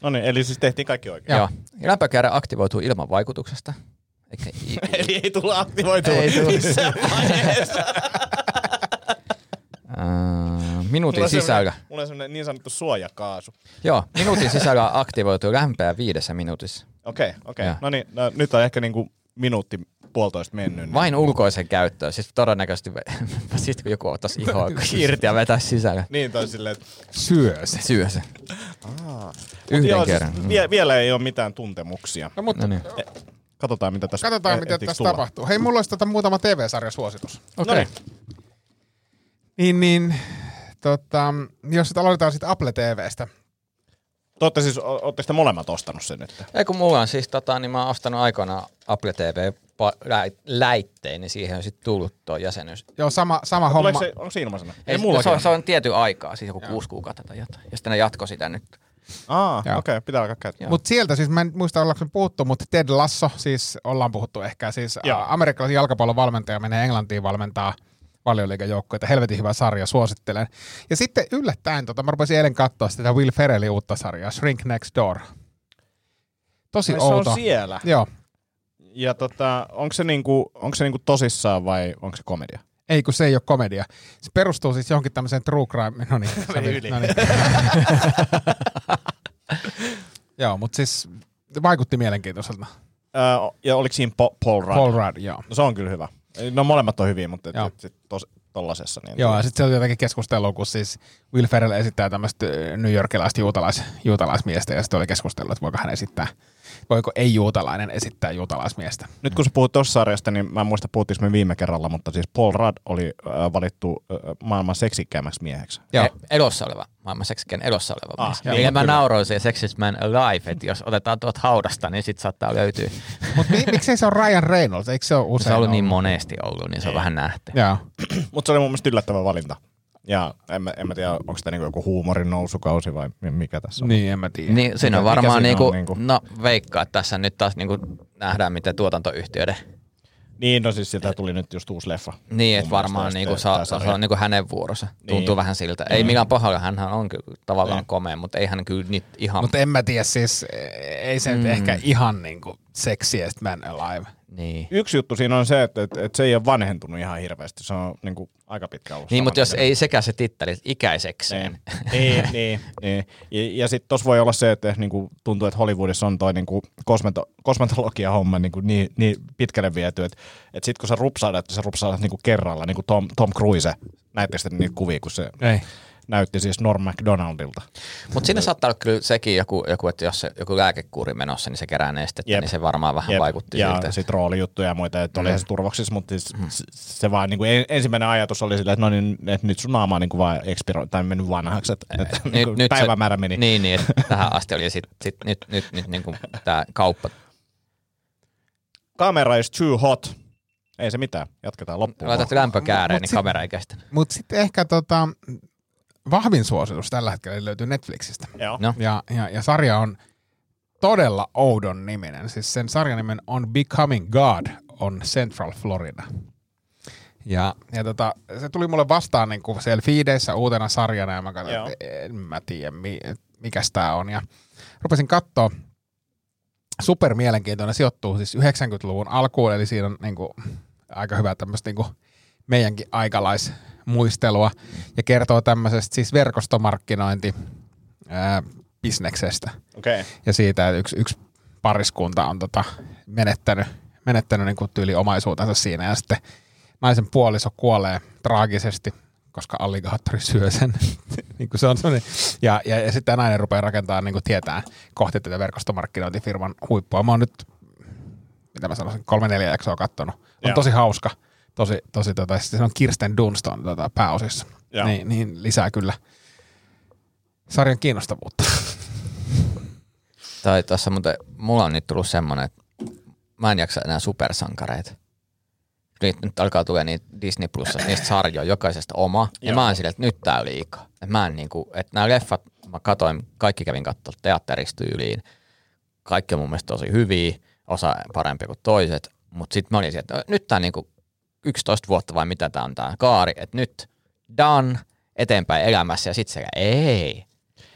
[SPEAKER 6] No niin, eli siis tehtiin kaikki oikein.
[SPEAKER 5] Joo. Ja lämpökäärä aktivoituu ilman vaikutuksesta. Eikä, i,
[SPEAKER 6] Eli ei tulla aktivoitua
[SPEAKER 5] Ei tulla.
[SPEAKER 6] missään vaiheessa.
[SPEAKER 5] Ää, minuutin
[SPEAKER 6] Mulla
[SPEAKER 5] sisällä,
[SPEAKER 6] Mulla on semmoinen niin sanottu suojakaasu.
[SPEAKER 5] joo, minuutin sisällä aktivoituu lämpöä viidessä minuutissa.
[SPEAKER 6] Okei, okay, okei. Okay. No niin, no, nyt on ehkä niinku minuutti puolitoista mennyt. niin-
[SPEAKER 5] Vain ulkoisen käyttöön, siis todennäköisesti sitten kun joku ottaisi ihoa irti ja vetäisi sisällä.
[SPEAKER 6] Niin, toi silleen, että
[SPEAKER 4] Syö se.
[SPEAKER 5] Syö se. Yhden
[SPEAKER 6] joo,
[SPEAKER 5] kerran.
[SPEAKER 6] Siis, vie, vielä ei ole mitään tuntemuksia.
[SPEAKER 4] No, mutta
[SPEAKER 5] No niin.
[SPEAKER 6] Katsotaan, mitä tässä
[SPEAKER 4] katsotaan, mitä tässä
[SPEAKER 6] tulla.
[SPEAKER 4] tapahtuu. Hei, mulla olisi tota muutama TV-sarjasuositus.
[SPEAKER 5] Okei.
[SPEAKER 6] Noniin.
[SPEAKER 4] Niin, niin, tota, jos nyt aloitetaan sitten Apple TVstä.
[SPEAKER 6] Te siis, o- ootteko te molemmat ostanut sen nyt?
[SPEAKER 5] Ei kun mulla on siis tota, niin mä oon ostanut aikoinaan Apple TV pa- läi- läittein, niin siihen on sitten tullut tuo jäsenyys.
[SPEAKER 4] Joo, sama, sama homma.
[SPEAKER 6] Se, onko se ilmaisena?
[SPEAKER 5] Ei,
[SPEAKER 6] mulla
[SPEAKER 5] se, on, se on tietyn aikaa, siis joku kuusi kuukautta tai jotain. Ja sitten ne jatko sitä nyt.
[SPEAKER 6] Aa,
[SPEAKER 4] Joo.
[SPEAKER 6] okei, okay, pitää alkaa käyttää.
[SPEAKER 4] Mutta sieltä siis, mä en muista ollaanko puhuttu, mutta Ted Lasso, siis ollaan puhuttu ehkä, siis
[SPEAKER 6] Joo.
[SPEAKER 4] amerikkalaisen jalkapallon valmentaja menee Englantiin valmentaa valioliigajoukkoita. Helvetin hyvä sarja, suosittelen. Ja sitten yllättäen, tota, mä rupesin eilen katsoa sitä Will Ferrellin uutta sarjaa, Shrink Next Door. Tosi
[SPEAKER 6] Ai, se
[SPEAKER 4] outo.
[SPEAKER 6] on siellä.
[SPEAKER 4] Joo.
[SPEAKER 6] Ja tota, onko se, niinku, onko se niinku tosissaan vai onko se komedia?
[SPEAKER 4] Ei, kun se ei ole komedia. Se perustuu siis johonkin tämmöiseen true crime. No niin, no niin. Joo, mutta siis vaikutti mielenkiintoiselta.
[SPEAKER 6] Öö, ja oliko siinä Paul Rudd?
[SPEAKER 4] Paul Rudd, joo.
[SPEAKER 6] No se on kyllä hyvä. No molemmat on hyviä, mutta
[SPEAKER 4] Joo.
[SPEAKER 6] et, sit tos, tollasessa. Niin
[SPEAKER 4] Joo, ja sitten se oli jotenkin keskustelua, kun siis Will Ferrell esittää tämmöistä New Yorkilaista juutalais, juutalaismiestä, ja sitten oli keskustelu, että voiko hän esittää, voiko ei-juutalainen esittää juutalaismiestä.
[SPEAKER 6] Nyt kun sä puhut tuossa sarjasta, niin mä en muista puhuttiinko me viime kerralla, mutta siis Paul Rudd oli äh, valittu äh, maailman seksikkäämmäksi mieheksi.
[SPEAKER 4] Joo.
[SPEAKER 5] E- elossa oleva, maailman seksikään elossa oleva
[SPEAKER 6] Ah,
[SPEAKER 5] mies. Millä mä
[SPEAKER 6] kyllä.
[SPEAKER 5] nauroin siihen Sexiest Man Alive, että jos otetaan tuot haudasta, niin sit saattaa löytyä.
[SPEAKER 4] Mutta mi- miksei se ole Ryan Reynolds? Eikö se ole usein
[SPEAKER 5] Se on ollut niin
[SPEAKER 4] ollut?
[SPEAKER 5] monesti ollut, niin se on vähän nähty.
[SPEAKER 4] Joo.
[SPEAKER 6] Mutta se oli mun mielestä yllättävä valinta. Ja en mä, en mä tiedä, onko tämä niinku joku huumorin nousukausi vai mi- mikä tässä on.
[SPEAKER 4] Niin, en mä tiedä.
[SPEAKER 5] Niin, siinä on
[SPEAKER 6] Mikä
[SPEAKER 5] varmaan
[SPEAKER 6] siinä
[SPEAKER 5] niinku,
[SPEAKER 6] on niinku?
[SPEAKER 5] no veikkaa, että tässä nyt taas niinku nähdään, miten tuotantoyhtiöiden
[SPEAKER 6] Niin, no siis sieltä tuli nyt just uusi leffa.
[SPEAKER 5] Niin,
[SPEAKER 6] Mun
[SPEAKER 5] että varmaan niinku saa, se on niinku hänen vuorossa. Tuntuu
[SPEAKER 6] Niin.
[SPEAKER 5] vähän siltä. Ei millään pahalla, hän on kyllä tavallaan
[SPEAKER 6] Niin.
[SPEAKER 5] komea, mutta ei hän kyllä nyt ihan...
[SPEAKER 4] Mutta en mä tiedä, siis ei se mm. nyt ehkä ihan niinku sexiest man alive.
[SPEAKER 5] Niin.
[SPEAKER 6] Yksi juttu siinä on se, että, että, että se ei ole vanhentunut ihan hirveästi. Se on niin kuin, aika pitkä ollut.
[SPEAKER 5] Niin, mutta jos ei sekä se titteli että ikäisekseen.
[SPEAKER 6] Niin, niin, niin. Ja, ja sitten tuossa voi olla se, että niinku, tuntuu, että Hollywoodissa on toi niinku, kosmeto, kosmetologia homma niinku, niin, niin pitkälle viety, että et sitten kun sä rupsaudat, että sä rupsaudat niinku kerralla, niin kuin Tom, Tom Cruise, näittekö te niitä kuvia, kun se
[SPEAKER 4] Ei.
[SPEAKER 6] Näytti siis Norm MacDonaldilta.
[SPEAKER 5] Mutta siinä saattaa olla kyllä sekin joku, joku että jos se, joku lääkekuuri menossa, niin se kerää nestettä,
[SPEAKER 6] Jep.
[SPEAKER 5] niin se varmaan vähän
[SPEAKER 6] Jep.
[SPEAKER 5] vaikutti
[SPEAKER 6] ja
[SPEAKER 5] siltä.
[SPEAKER 6] sitten roolijuttuja ja muita, että oli
[SPEAKER 5] Mm.
[SPEAKER 6] se turvoksissa, mutta siis s- se vaan niinku, en- ensimmäinen ajatus oli silleen, että no niin, että nyt sun naama on niinku vaan expiro, tai mennyt vanhaksi, että, että niinku päivämäärä meni.
[SPEAKER 5] Niin, niin että tähän asti oli sit, sit nyt, nyt, nyt niin kuin tämä kauppa.
[SPEAKER 6] Kamera is too hot. Ei se mitään, jatketaan loppuun.
[SPEAKER 5] Laitat lämpökääreen, niin kamera ei kestä.
[SPEAKER 4] Mutta sitten ehkä tota, vahvin suositus tällä hetkellä löytyy Netflixistä.
[SPEAKER 6] Joo.
[SPEAKER 5] No.
[SPEAKER 4] Ja, ja, ja sarja on todella oudon niminen. Siis sen sarjan nimen on Becoming God on Central Florida. Ja, ja tota, se tuli mulle vastaan niin kuin siellä feedeissä uutena sarjana ja mä katsoin, että en mä tiedä mi, mikäs tää on. Ja rupesin katsoa, super mielenkiintoinen, sijoittuu siis 90-luvun alkuun, eli siinä on niin kuin, aika hyvä tämmöistä niin kuin meidänkin aikalaismuistelua ja kertoo tämmöisestä siis verkostomarkkinointi ää, bisneksestä.
[SPEAKER 6] Okay.
[SPEAKER 4] ja siitä, että yksi, yksi pariskunta on tota menettänyt, menettänyt niin tyyli omaisuutensa siinä ja sitten naisen puoliso kuolee traagisesti, koska alligaattori syö sen. niin kuin se on. Ja, ja, ja sitten nainen rupeaa rakentamaan niin kuin tietää kohti tätä verkostomarkkinointifirman huippua. Mä oon nyt, mitä mä sanoisin, kolme neljä jaksoa kattonut. On
[SPEAKER 6] Joo.
[SPEAKER 4] tosi hauska. Tosi, tosi tota, sitten se on Kirsten Dunst on tota, pääosissa.
[SPEAKER 6] Joo.
[SPEAKER 4] Niin, niin, lisää kyllä sarjan kiinnostavuutta.
[SPEAKER 5] Tai tuossa muuten, mulla on nyt tullut semmonen, että mä en jaksa enää supersankareita. Nyt, nyt alkaa tulla niitä Disney Plus, niistä sarjoja, jokaisesta oma. Ja
[SPEAKER 6] Joo.
[SPEAKER 5] mä oon silleen, että nyt tää on liikaa. Et mä en niinku, että nämä leffat, mä katoin, kaikki kävin katsoa teatteristyyliin. Kaikki on mun mielestä tosi hyviä, osa parempia kuin toiset. Mutta sitten mä olin sieltä, että nyt tää niinku 11 vuotta vai mitä tää on tää kaari, että nyt done, eteenpäin elämässä ja sit se ei.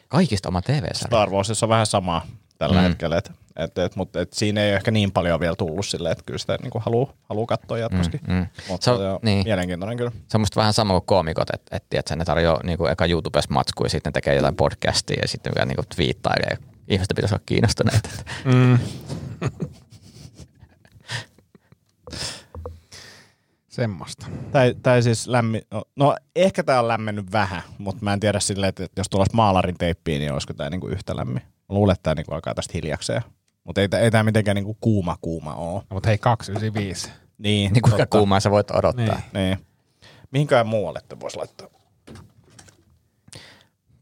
[SPEAKER 5] Kaikista oma TV-sarja.
[SPEAKER 6] Star Warsissa on vähän samaa. tällä
[SPEAKER 5] Mm.
[SPEAKER 6] hetkellä. Et, et, et, mutta et siinä ei ole ehkä niin paljon vielä tullut silleen, että kyllä sitä niin haluaa haluu katsoa jatkossakin.
[SPEAKER 5] Mm, mm.
[SPEAKER 6] Mutta
[SPEAKER 5] Se on- niin.
[SPEAKER 6] mielenkiintoinen kyllä.
[SPEAKER 5] Se on musta vähän sama kuin koomikot, että et, tiedätkö, ne tarjoaa niinku eka YouTubessa matskuja ja sitten ne tekee jotain podcastia ja sitten vielä niinku twiittailee. Ihmiset pitäisi olla kiinnostuneita.
[SPEAKER 4] Mm. Semmosta.
[SPEAKER 6] Tai, tai siis lämmi, no, no ehkä tämä on lämmennyt vähän, mutta mä en tiedä silleen, että jos tuollaisi maalarin teippiin, niin olisiko tämä niinku yhtä lämmin. Mä luulen, että tämä niinku alkaa tästä hiljakseen. Mutta ei, tää- ei tämä mitenkään niinku kuuma kuuma ole.
[SPEAKER 4] No, mutta hei, 295.
[SPEAKER 6] Niin,
[SPEAKER 5] Niin kuinka
[SPEAKER 6] totta.
[SPEAKER 5] kuumaa sä voit odottaa.
[SPEAKER 4] Niin.
[SPEAKER 6] Niin. Mihinkään muualle te vois laittaa?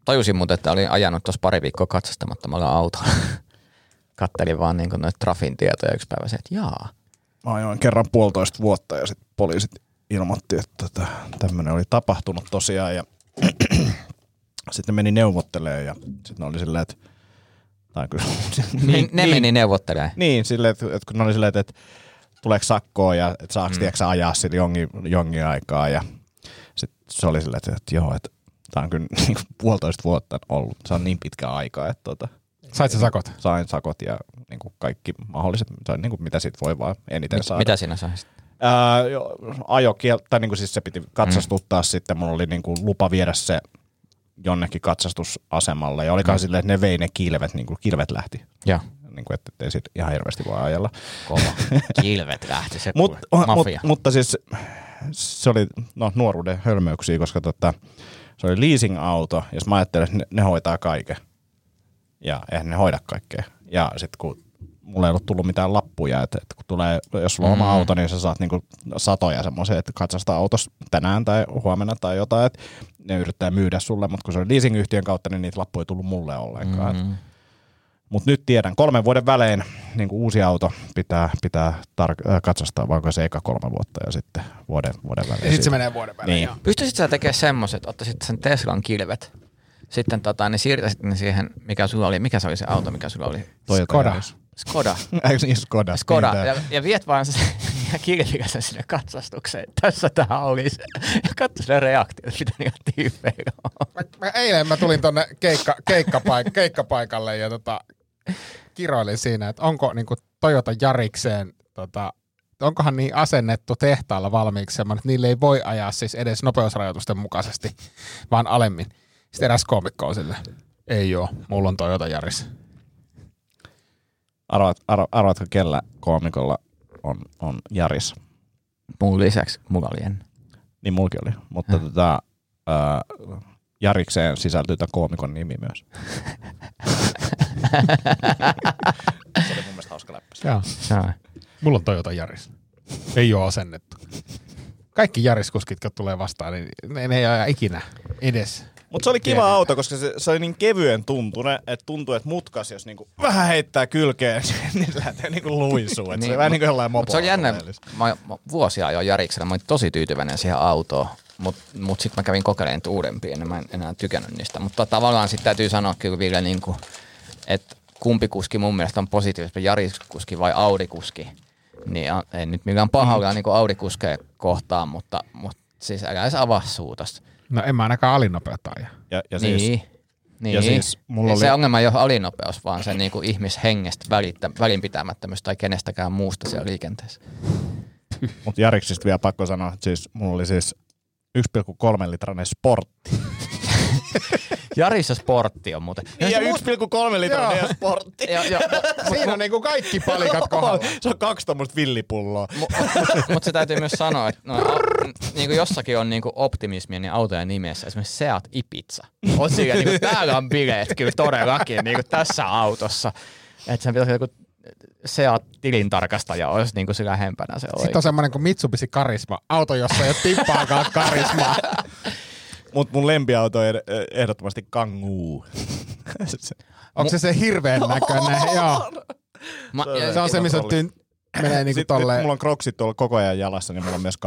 [SPEAKER 5] Tajusin muuten, että olin ajanut tuossa pari viikkoa katsastamattomalla autolla. Kattelin vaan niin noita trafin tietoja yksi päivä se, että jaa.
[SPEAKER 6] Mä ajoin kerran puolitoista vuotta ja sitten poliisit ilmoitti, että tämmöinen oli tapahtunut tosiaan ja sitten meni neuvottelemaan ja sitten ne oli silleen, että tai kyllä,
[SPEAKER 5] Niin, ne meni neuvottelemaan.
[SPEAKER 6] Niin, silleen, että, että kun ne oli silleen, että, että tuleeko sakkoa ja että saako mm. tiedätkö, ajaa sillä jonkin, jonkin aikaa ja sitten se oli silleen, että, että joo, että tämä on kyllä niin kuin puolitoista vuotta ollut. Se on niin pitkä aika, että tota,
[SPEAKER 4] Sait sä sakot?
[SPEAKER 6] sain sakot ja niin kuin kaikki mahdolliset, sain, niin kuin, mitä siitä voi vaan eniten saada.
[SPEAKER 5] Mitä sinä saisit?
[SPEAKER 6] Ää, jo, ajokiel, tai niin kuin siis se piti katsastuttaa mm. sitten, mulla oli niin kuin lupa viedä se jonnekin katsastusasemalle ja olikaan mm. silleen, että ne vei ne kilvet, niin kuin kilvet lähti.
[SPEAKER 5] Joo.
[SPEAKER 6] Niin kuin, että ei siitä ihan hirveästi voi ajella.
[SPEAKER 5] Kova. Kilvet lähti se
[SPEAKER 6] Mut,
[SPEAKER 5] kuule.
[SPEAKER 6] mut,
[SPEAKER 5] Mafia.
[SPEAKER 6] mutta siis se oli no, nuoruuden hölmöyksiä, koska tota, se oli leasing-auto, ja sit mä ajattelin, että ne, ne hoitaa kaiken. Ja eihän ne hoida kaikkea. Ja sitten kun mulla ei ollut tullut mitään lappuja, että, että kun tulee, jos sulla on
[SPEAKER 5] Mm.
[SPEAKER 6] oma auto, niin sä saat niinku satoja semmoisia, että katsastaa autossa tänään tai huomenna tai jotain, että ne yrittää myydä sulle, mutta kun se oli leasing-yhtiön kautta, niin niitä lappuja ei tullut mulle ollenkaan. Mm.
[SPEAKER 5] Mm.
[SPEAKER 6] Mutta nyt tiedän, kolmen vuoden välein niin uusi auto pitää, pitää tar- äh, katsastaa, vaikka se eka kolme vuotta ja sitten vuoden, vuoden välein.
[SPEAKER 4] Ja sit se menee vuoden välein.
[SPEAKER 6] Niin.
[SPEAKER 5] Pystyisit sä tekemään semmoiset, että ottaisit sen Teslan kilvet, sitten tota, niin siirtäisit ne siihen, mikä sulla oli, mikä se oli se auto, mikä sulla oli?
[SPEAKER 6] Toyota
[SPEAKER 4] Skoda.
[SPEAKER 6] Yaris.
[SPEAKER 5] Skoda.
[SPEAKER 6] Eikö niin Skoda?
[SPEAKER 5] Skoda.
[SPEAKER 6] Niin,
[SPEAKER 5] Ja, ja viet vaan se ja kilpikäsen sinne katsastukseen. Tässä tää olisi. Ja katso ne reaktiot, mitä niillä tyypeillä on.
[SPEAKER 4] Mä, mä, eilen mä tulin tonne keikka, keikkapaik, keikkapaikalle ja tota, kiroilin siinä, että onko niinku Toyota Jarikseen, tota, onkohan niin asennettu tehtaalla valmiiksi semmoinen, että niille ei voi ajaa siis edes nopeusrajoitusten mukaisesti, vaan alemmin. Sitten eräs koomikko on sille, ei oo, mulla on Toyota Jaris.
[SPEAKER 6] Arvaat, arva, arvaatko, kellä koomikolla on, on Jaris?
[SPEAKER 5] Mun lisäksi mulla oli ennen.
[SPEAKER 6] Niin mulki oli. Mutta
[SPEAKER 5] Häh.
[SPEAKER 6] tota, äh, Jarikseen sisältyy tämän koomikon nimi myös. se oli mun mielestä hauska läppä.
[SPEAKER 4] Joo.
[SPEAKER 5] Joo.
[SPEAKER 4] Mulla on Toyota Jaris. Ei ole asennettu. Kaikki Jariskuskit, jotka tulee vastaan, niin ne, ne ei aja ikinä edes.
[SPEAKER 6] Mutta se oli kiva
[SPEAKER 4] Tiedetään.
[SPEAKER 6] auto, koska se, se oli niin kevyen tuntune, että tuntuu, että mutkas, jos niinku vähän heittää kylkeen, niin se lähtee niinku luisuu. Et se oli vähän niin kuin jollain
[SPEAKER 5] Mut se
[SPEAKER 6] mopolla.
[SPEAKER 5] jännä. Mä, mä vuosia ajoin Jariksella. Mä olin tosi tyytyväinen siihen autoon. Mutta mut sitten mä kävin kokeilemaan uudempia ja mä en enää tykännyt niistä. Mutta tavallaan sitten täytyy sanoa kyllä vielä, niinku, että kumpi kuski mun mielestä on positiivisesti, Jaris-kuski vai Audi-kuski. Niin ei nyt mikään paha mm. niin Audi-kuskeja kohtaan, mutta, mutta siis älä edes avaa suutas.
[SPEAKER 4] No en mä ainakaan alinopeutta.
[SPEAKER 6] Ja, ja siis,
[SPEAKER 5] Niin. Niin.
[SPEAKER 6] ja siis mulla
[SPEAKER 5] Ei Se
[SPEAKER 6] oli-
[SPEAKER 5] ongelma ei ole alinopeus, vaan se niinku ihmishengestä välittä, välinpitämättömyys tai kenestäkään muusta siellä liikenteessä.
[SPEAKER 6] Mutta Jariksista vielä pakko sanoa, että siis mulla oli siis 1,3 litrainen sportti.
[SPEAKER 5] Jarissa sportti on muuten.
[SPEAKER 6] Ja 1,3 litrainen ja sportti.
[SPEAKER 5] Ja, ja,
[SPEAKER 4] Siinä on niinku kaikki palikat kohdalla.
[SPEAKER 6] Se on kaksi tommoista villipulloa.
[SPEAKER 5] Mutta mut se täytyy myös sanoa, että no, niin kuin jossakin on niin kuin optimismia niin autojen nimessä. Esimerkiksi Seat Ibiza. On siellä, niin kuin, täällä on bileet kyllä todellakin niin kuin tässä autossa. Että sen pitäisi joku Seat tilintarkastaja olisi niin kuin se lähempänä se
[SPEAKER 4] Sitten on semmoinen kuin Mitsubishi Karisma. Auto, jossa ei ole tippaakaan karismaa.
[SPEAKER 6] Mutta mun lempiauto on ehdottomasti Kangoo. se,
[SPEAKER 4] Onko se se hirveän näköinen? Joo.
[SPEAKER 5] Mä, ja,
[SPEAKER 4] Se on se, missä tyn, menee niinku
[SPEAKER 6] Sitten
[SPEAKER 4] tolleen.
[SPEAKER 6] mulla on kroksit tuolla koko ajan jalassa, niin mulla on myös.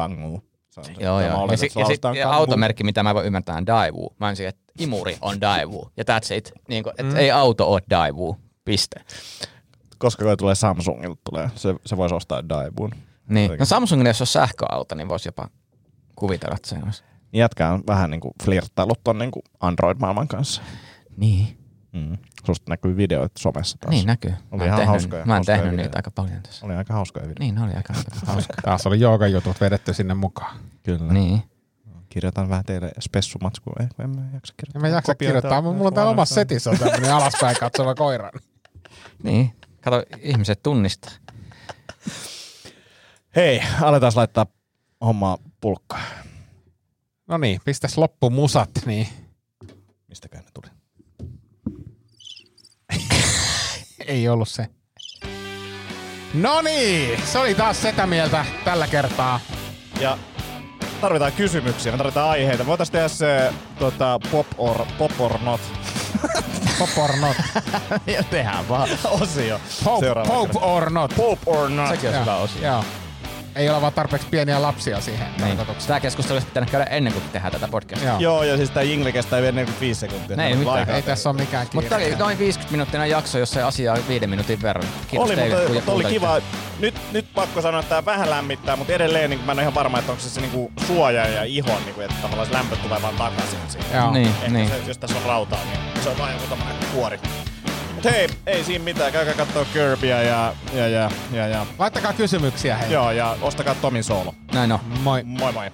[SPEAKER 6] Se se,
[SPEAKER 5] Joo, joo. Ja, si-
[SPEAKER 6] että se
[SPEAKER 5] ja
[SPEAKER 6] Kangoo.
[SPEAKER 5] automerkki, mitä mä voin ymmärtää, on Daewoo. Mä olisin, että imuri on Daewoo. Ja that's it. Niin kuin, mm. ei auto ole Daewoo. Piste.
[SPEAKER 6] Koska kai tulee Samsungilta tulee. Se, se voisi ostaa Daewoo.
[SPEAKER 5] Niin. No Samsungilla, jos on sähköauto, niin voisi jopa kuvitella, että se olisi.
[SPEAKER 6] Jätkä on vähän niin kuin flirttailut ton niin kuin Android-maailman kanssa.
[SPEAKER 5] Niin.
[SPEAKER 6] Mm. Susta näkyy videoita somessa taas.
[SPEAKER 5] Niin näkyy.
[SPEAKER 6] Oli
[SPEAKER 5] mä en
[SPEAKER 6] ihan
[SPEAKER 5] tehnyt,
[SPEAKER 6] hauskoja-
[SPEAKER 5] mä
[SPEAKER 6] hauskoja
[SPEAKER 5] tehnyt
[SPEAKER 6] videoita.
[SPEAKER 5] niitä aika paljon tässä.
[SPEAKER 6] Oli aika hauskoja videoita.
[SPEAKER 5] Niin oli aika hauska.
[SPEAKER 4] Taas oli joogajutut vedetty sinne mukaan.
[SPEAKER 6] Kyllä.
[SPEAKER 5] niin.
[SPEAKER 6] Kirjoitan vähän teille spessumatskua. Kun en mä jaksa kirjoittaa.
[SPEAKER 4] En mä jaksa kirjoittaa, mutta mulla on täällä omassa setissä on tämmöinen alaspäin katsova koira.
[SPEAKER 5] Niin. Kato, ihmiset tunnistaa.
[SPEAKER 6] Hei, aletaan laittaa hommaa pulkkaan.
[SPEAKER 4] No niin, pistäs loppu musat, niin
[SPEAKER 6] Mistäkään ne tuli?
[SPEAKER 4] ei ollut se. No niin, se oli taas sitä mieltä tällä kertaa.
[SPEAKER 6] Ja tarvitaan kysymyksiä, me tarvitaan aiheita. Voitaisiin tehdä se tota, pop, or, pop or not
[SPEAKER 4] Pop or not.
[SPEAKER 5] Ja tehdään vaan.
[SPEAKER 6] osio.
[SPEAKER 4] Pope,
[SPEAKER 6] Seuraava
[SPEAKER 4] Pope or not.
[SPEAKER 6] Pop or not.
[SPEAKER 5] Sekin on hyvä osio.
[SPEAKER 4] Joo. Ei ole vaan tarpeeksi pieniä lapsia siihen
[SPEAKER 5] Niin.
[SPEAKER 4] tarkoitukseen.
[SPEAKER 5] Tämä keskustelu olisi pitänyt käydä ennen kuin tehdään tätä podcastia.
[SPEAKER 4] Joo.
[SPEAKER 6] Joo, ja siis tää jingle kestää vielä 45 sekuntia.
[SPEAKER 5] Ne ei
[SPEAKER 6] Meillä on
[SPEAKER 5] mitään.
[SPEAKER 4] Ei tässä ole mikään
[SPEAKER 5] Mutta tämä
[SPEAKER 4] kiire.
[SPEAKER 5] oli noin 50 minuuttinen jakso, jossa asiaa viiden minuutin verran. Kiitos
[SPEAKER 6] Oli,
[SPEAKER 5] teille,
[SPEAKER 6] mutta, mutta oli kiva. Nyt, nyt pakko sanoa, että tämä vähän lämmittää, mutta edelleen niin mä en ole ihan varma, että onko se, se niin suoja ja ihon, niin kuin, että tavallaan se lämpö tulee vaan takaisin siihen.
[SPEAKER 4] Joo.
[SPEAKER 5] Niin,
[SPEAKER 6] Ehkä
[SPEAKER 5] niin.
[SPEAKER 6] se, jos tässä on rautaa, niin se on vaan joku kuori. Mut hei, ei siinä mitään. Käykää kattoo Kirbyä ja, ja, ja, ja, ja,
[SPEAKER 4] Laittakaa kysymyksiä hei.
[SPEAKER 6] joo, ja ostakaa Tomin soolo.
[SPEAKER 5] Näin on.
[SPEAKER 4] Moi.
[SPEAKER 6] Moi moi.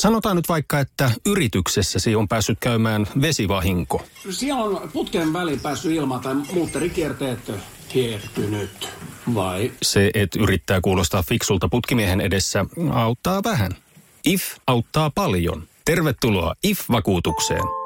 [SPEAKER 7] Sanotaan nyt vaikka, että yrityksessäsi on päässyt käymään vesivahinko.
[SPEAKER 8] Siellä on putken väliin päässyt ilma tai muutterikierteet hiertynyt. Vai?
[SPEAKER 7] Se, että yrittää kuulostaa fiksulta putkimiehen edessä, auttaa vähän. IF auttaa paljon. Tervetuloa IF-vakuutukseen.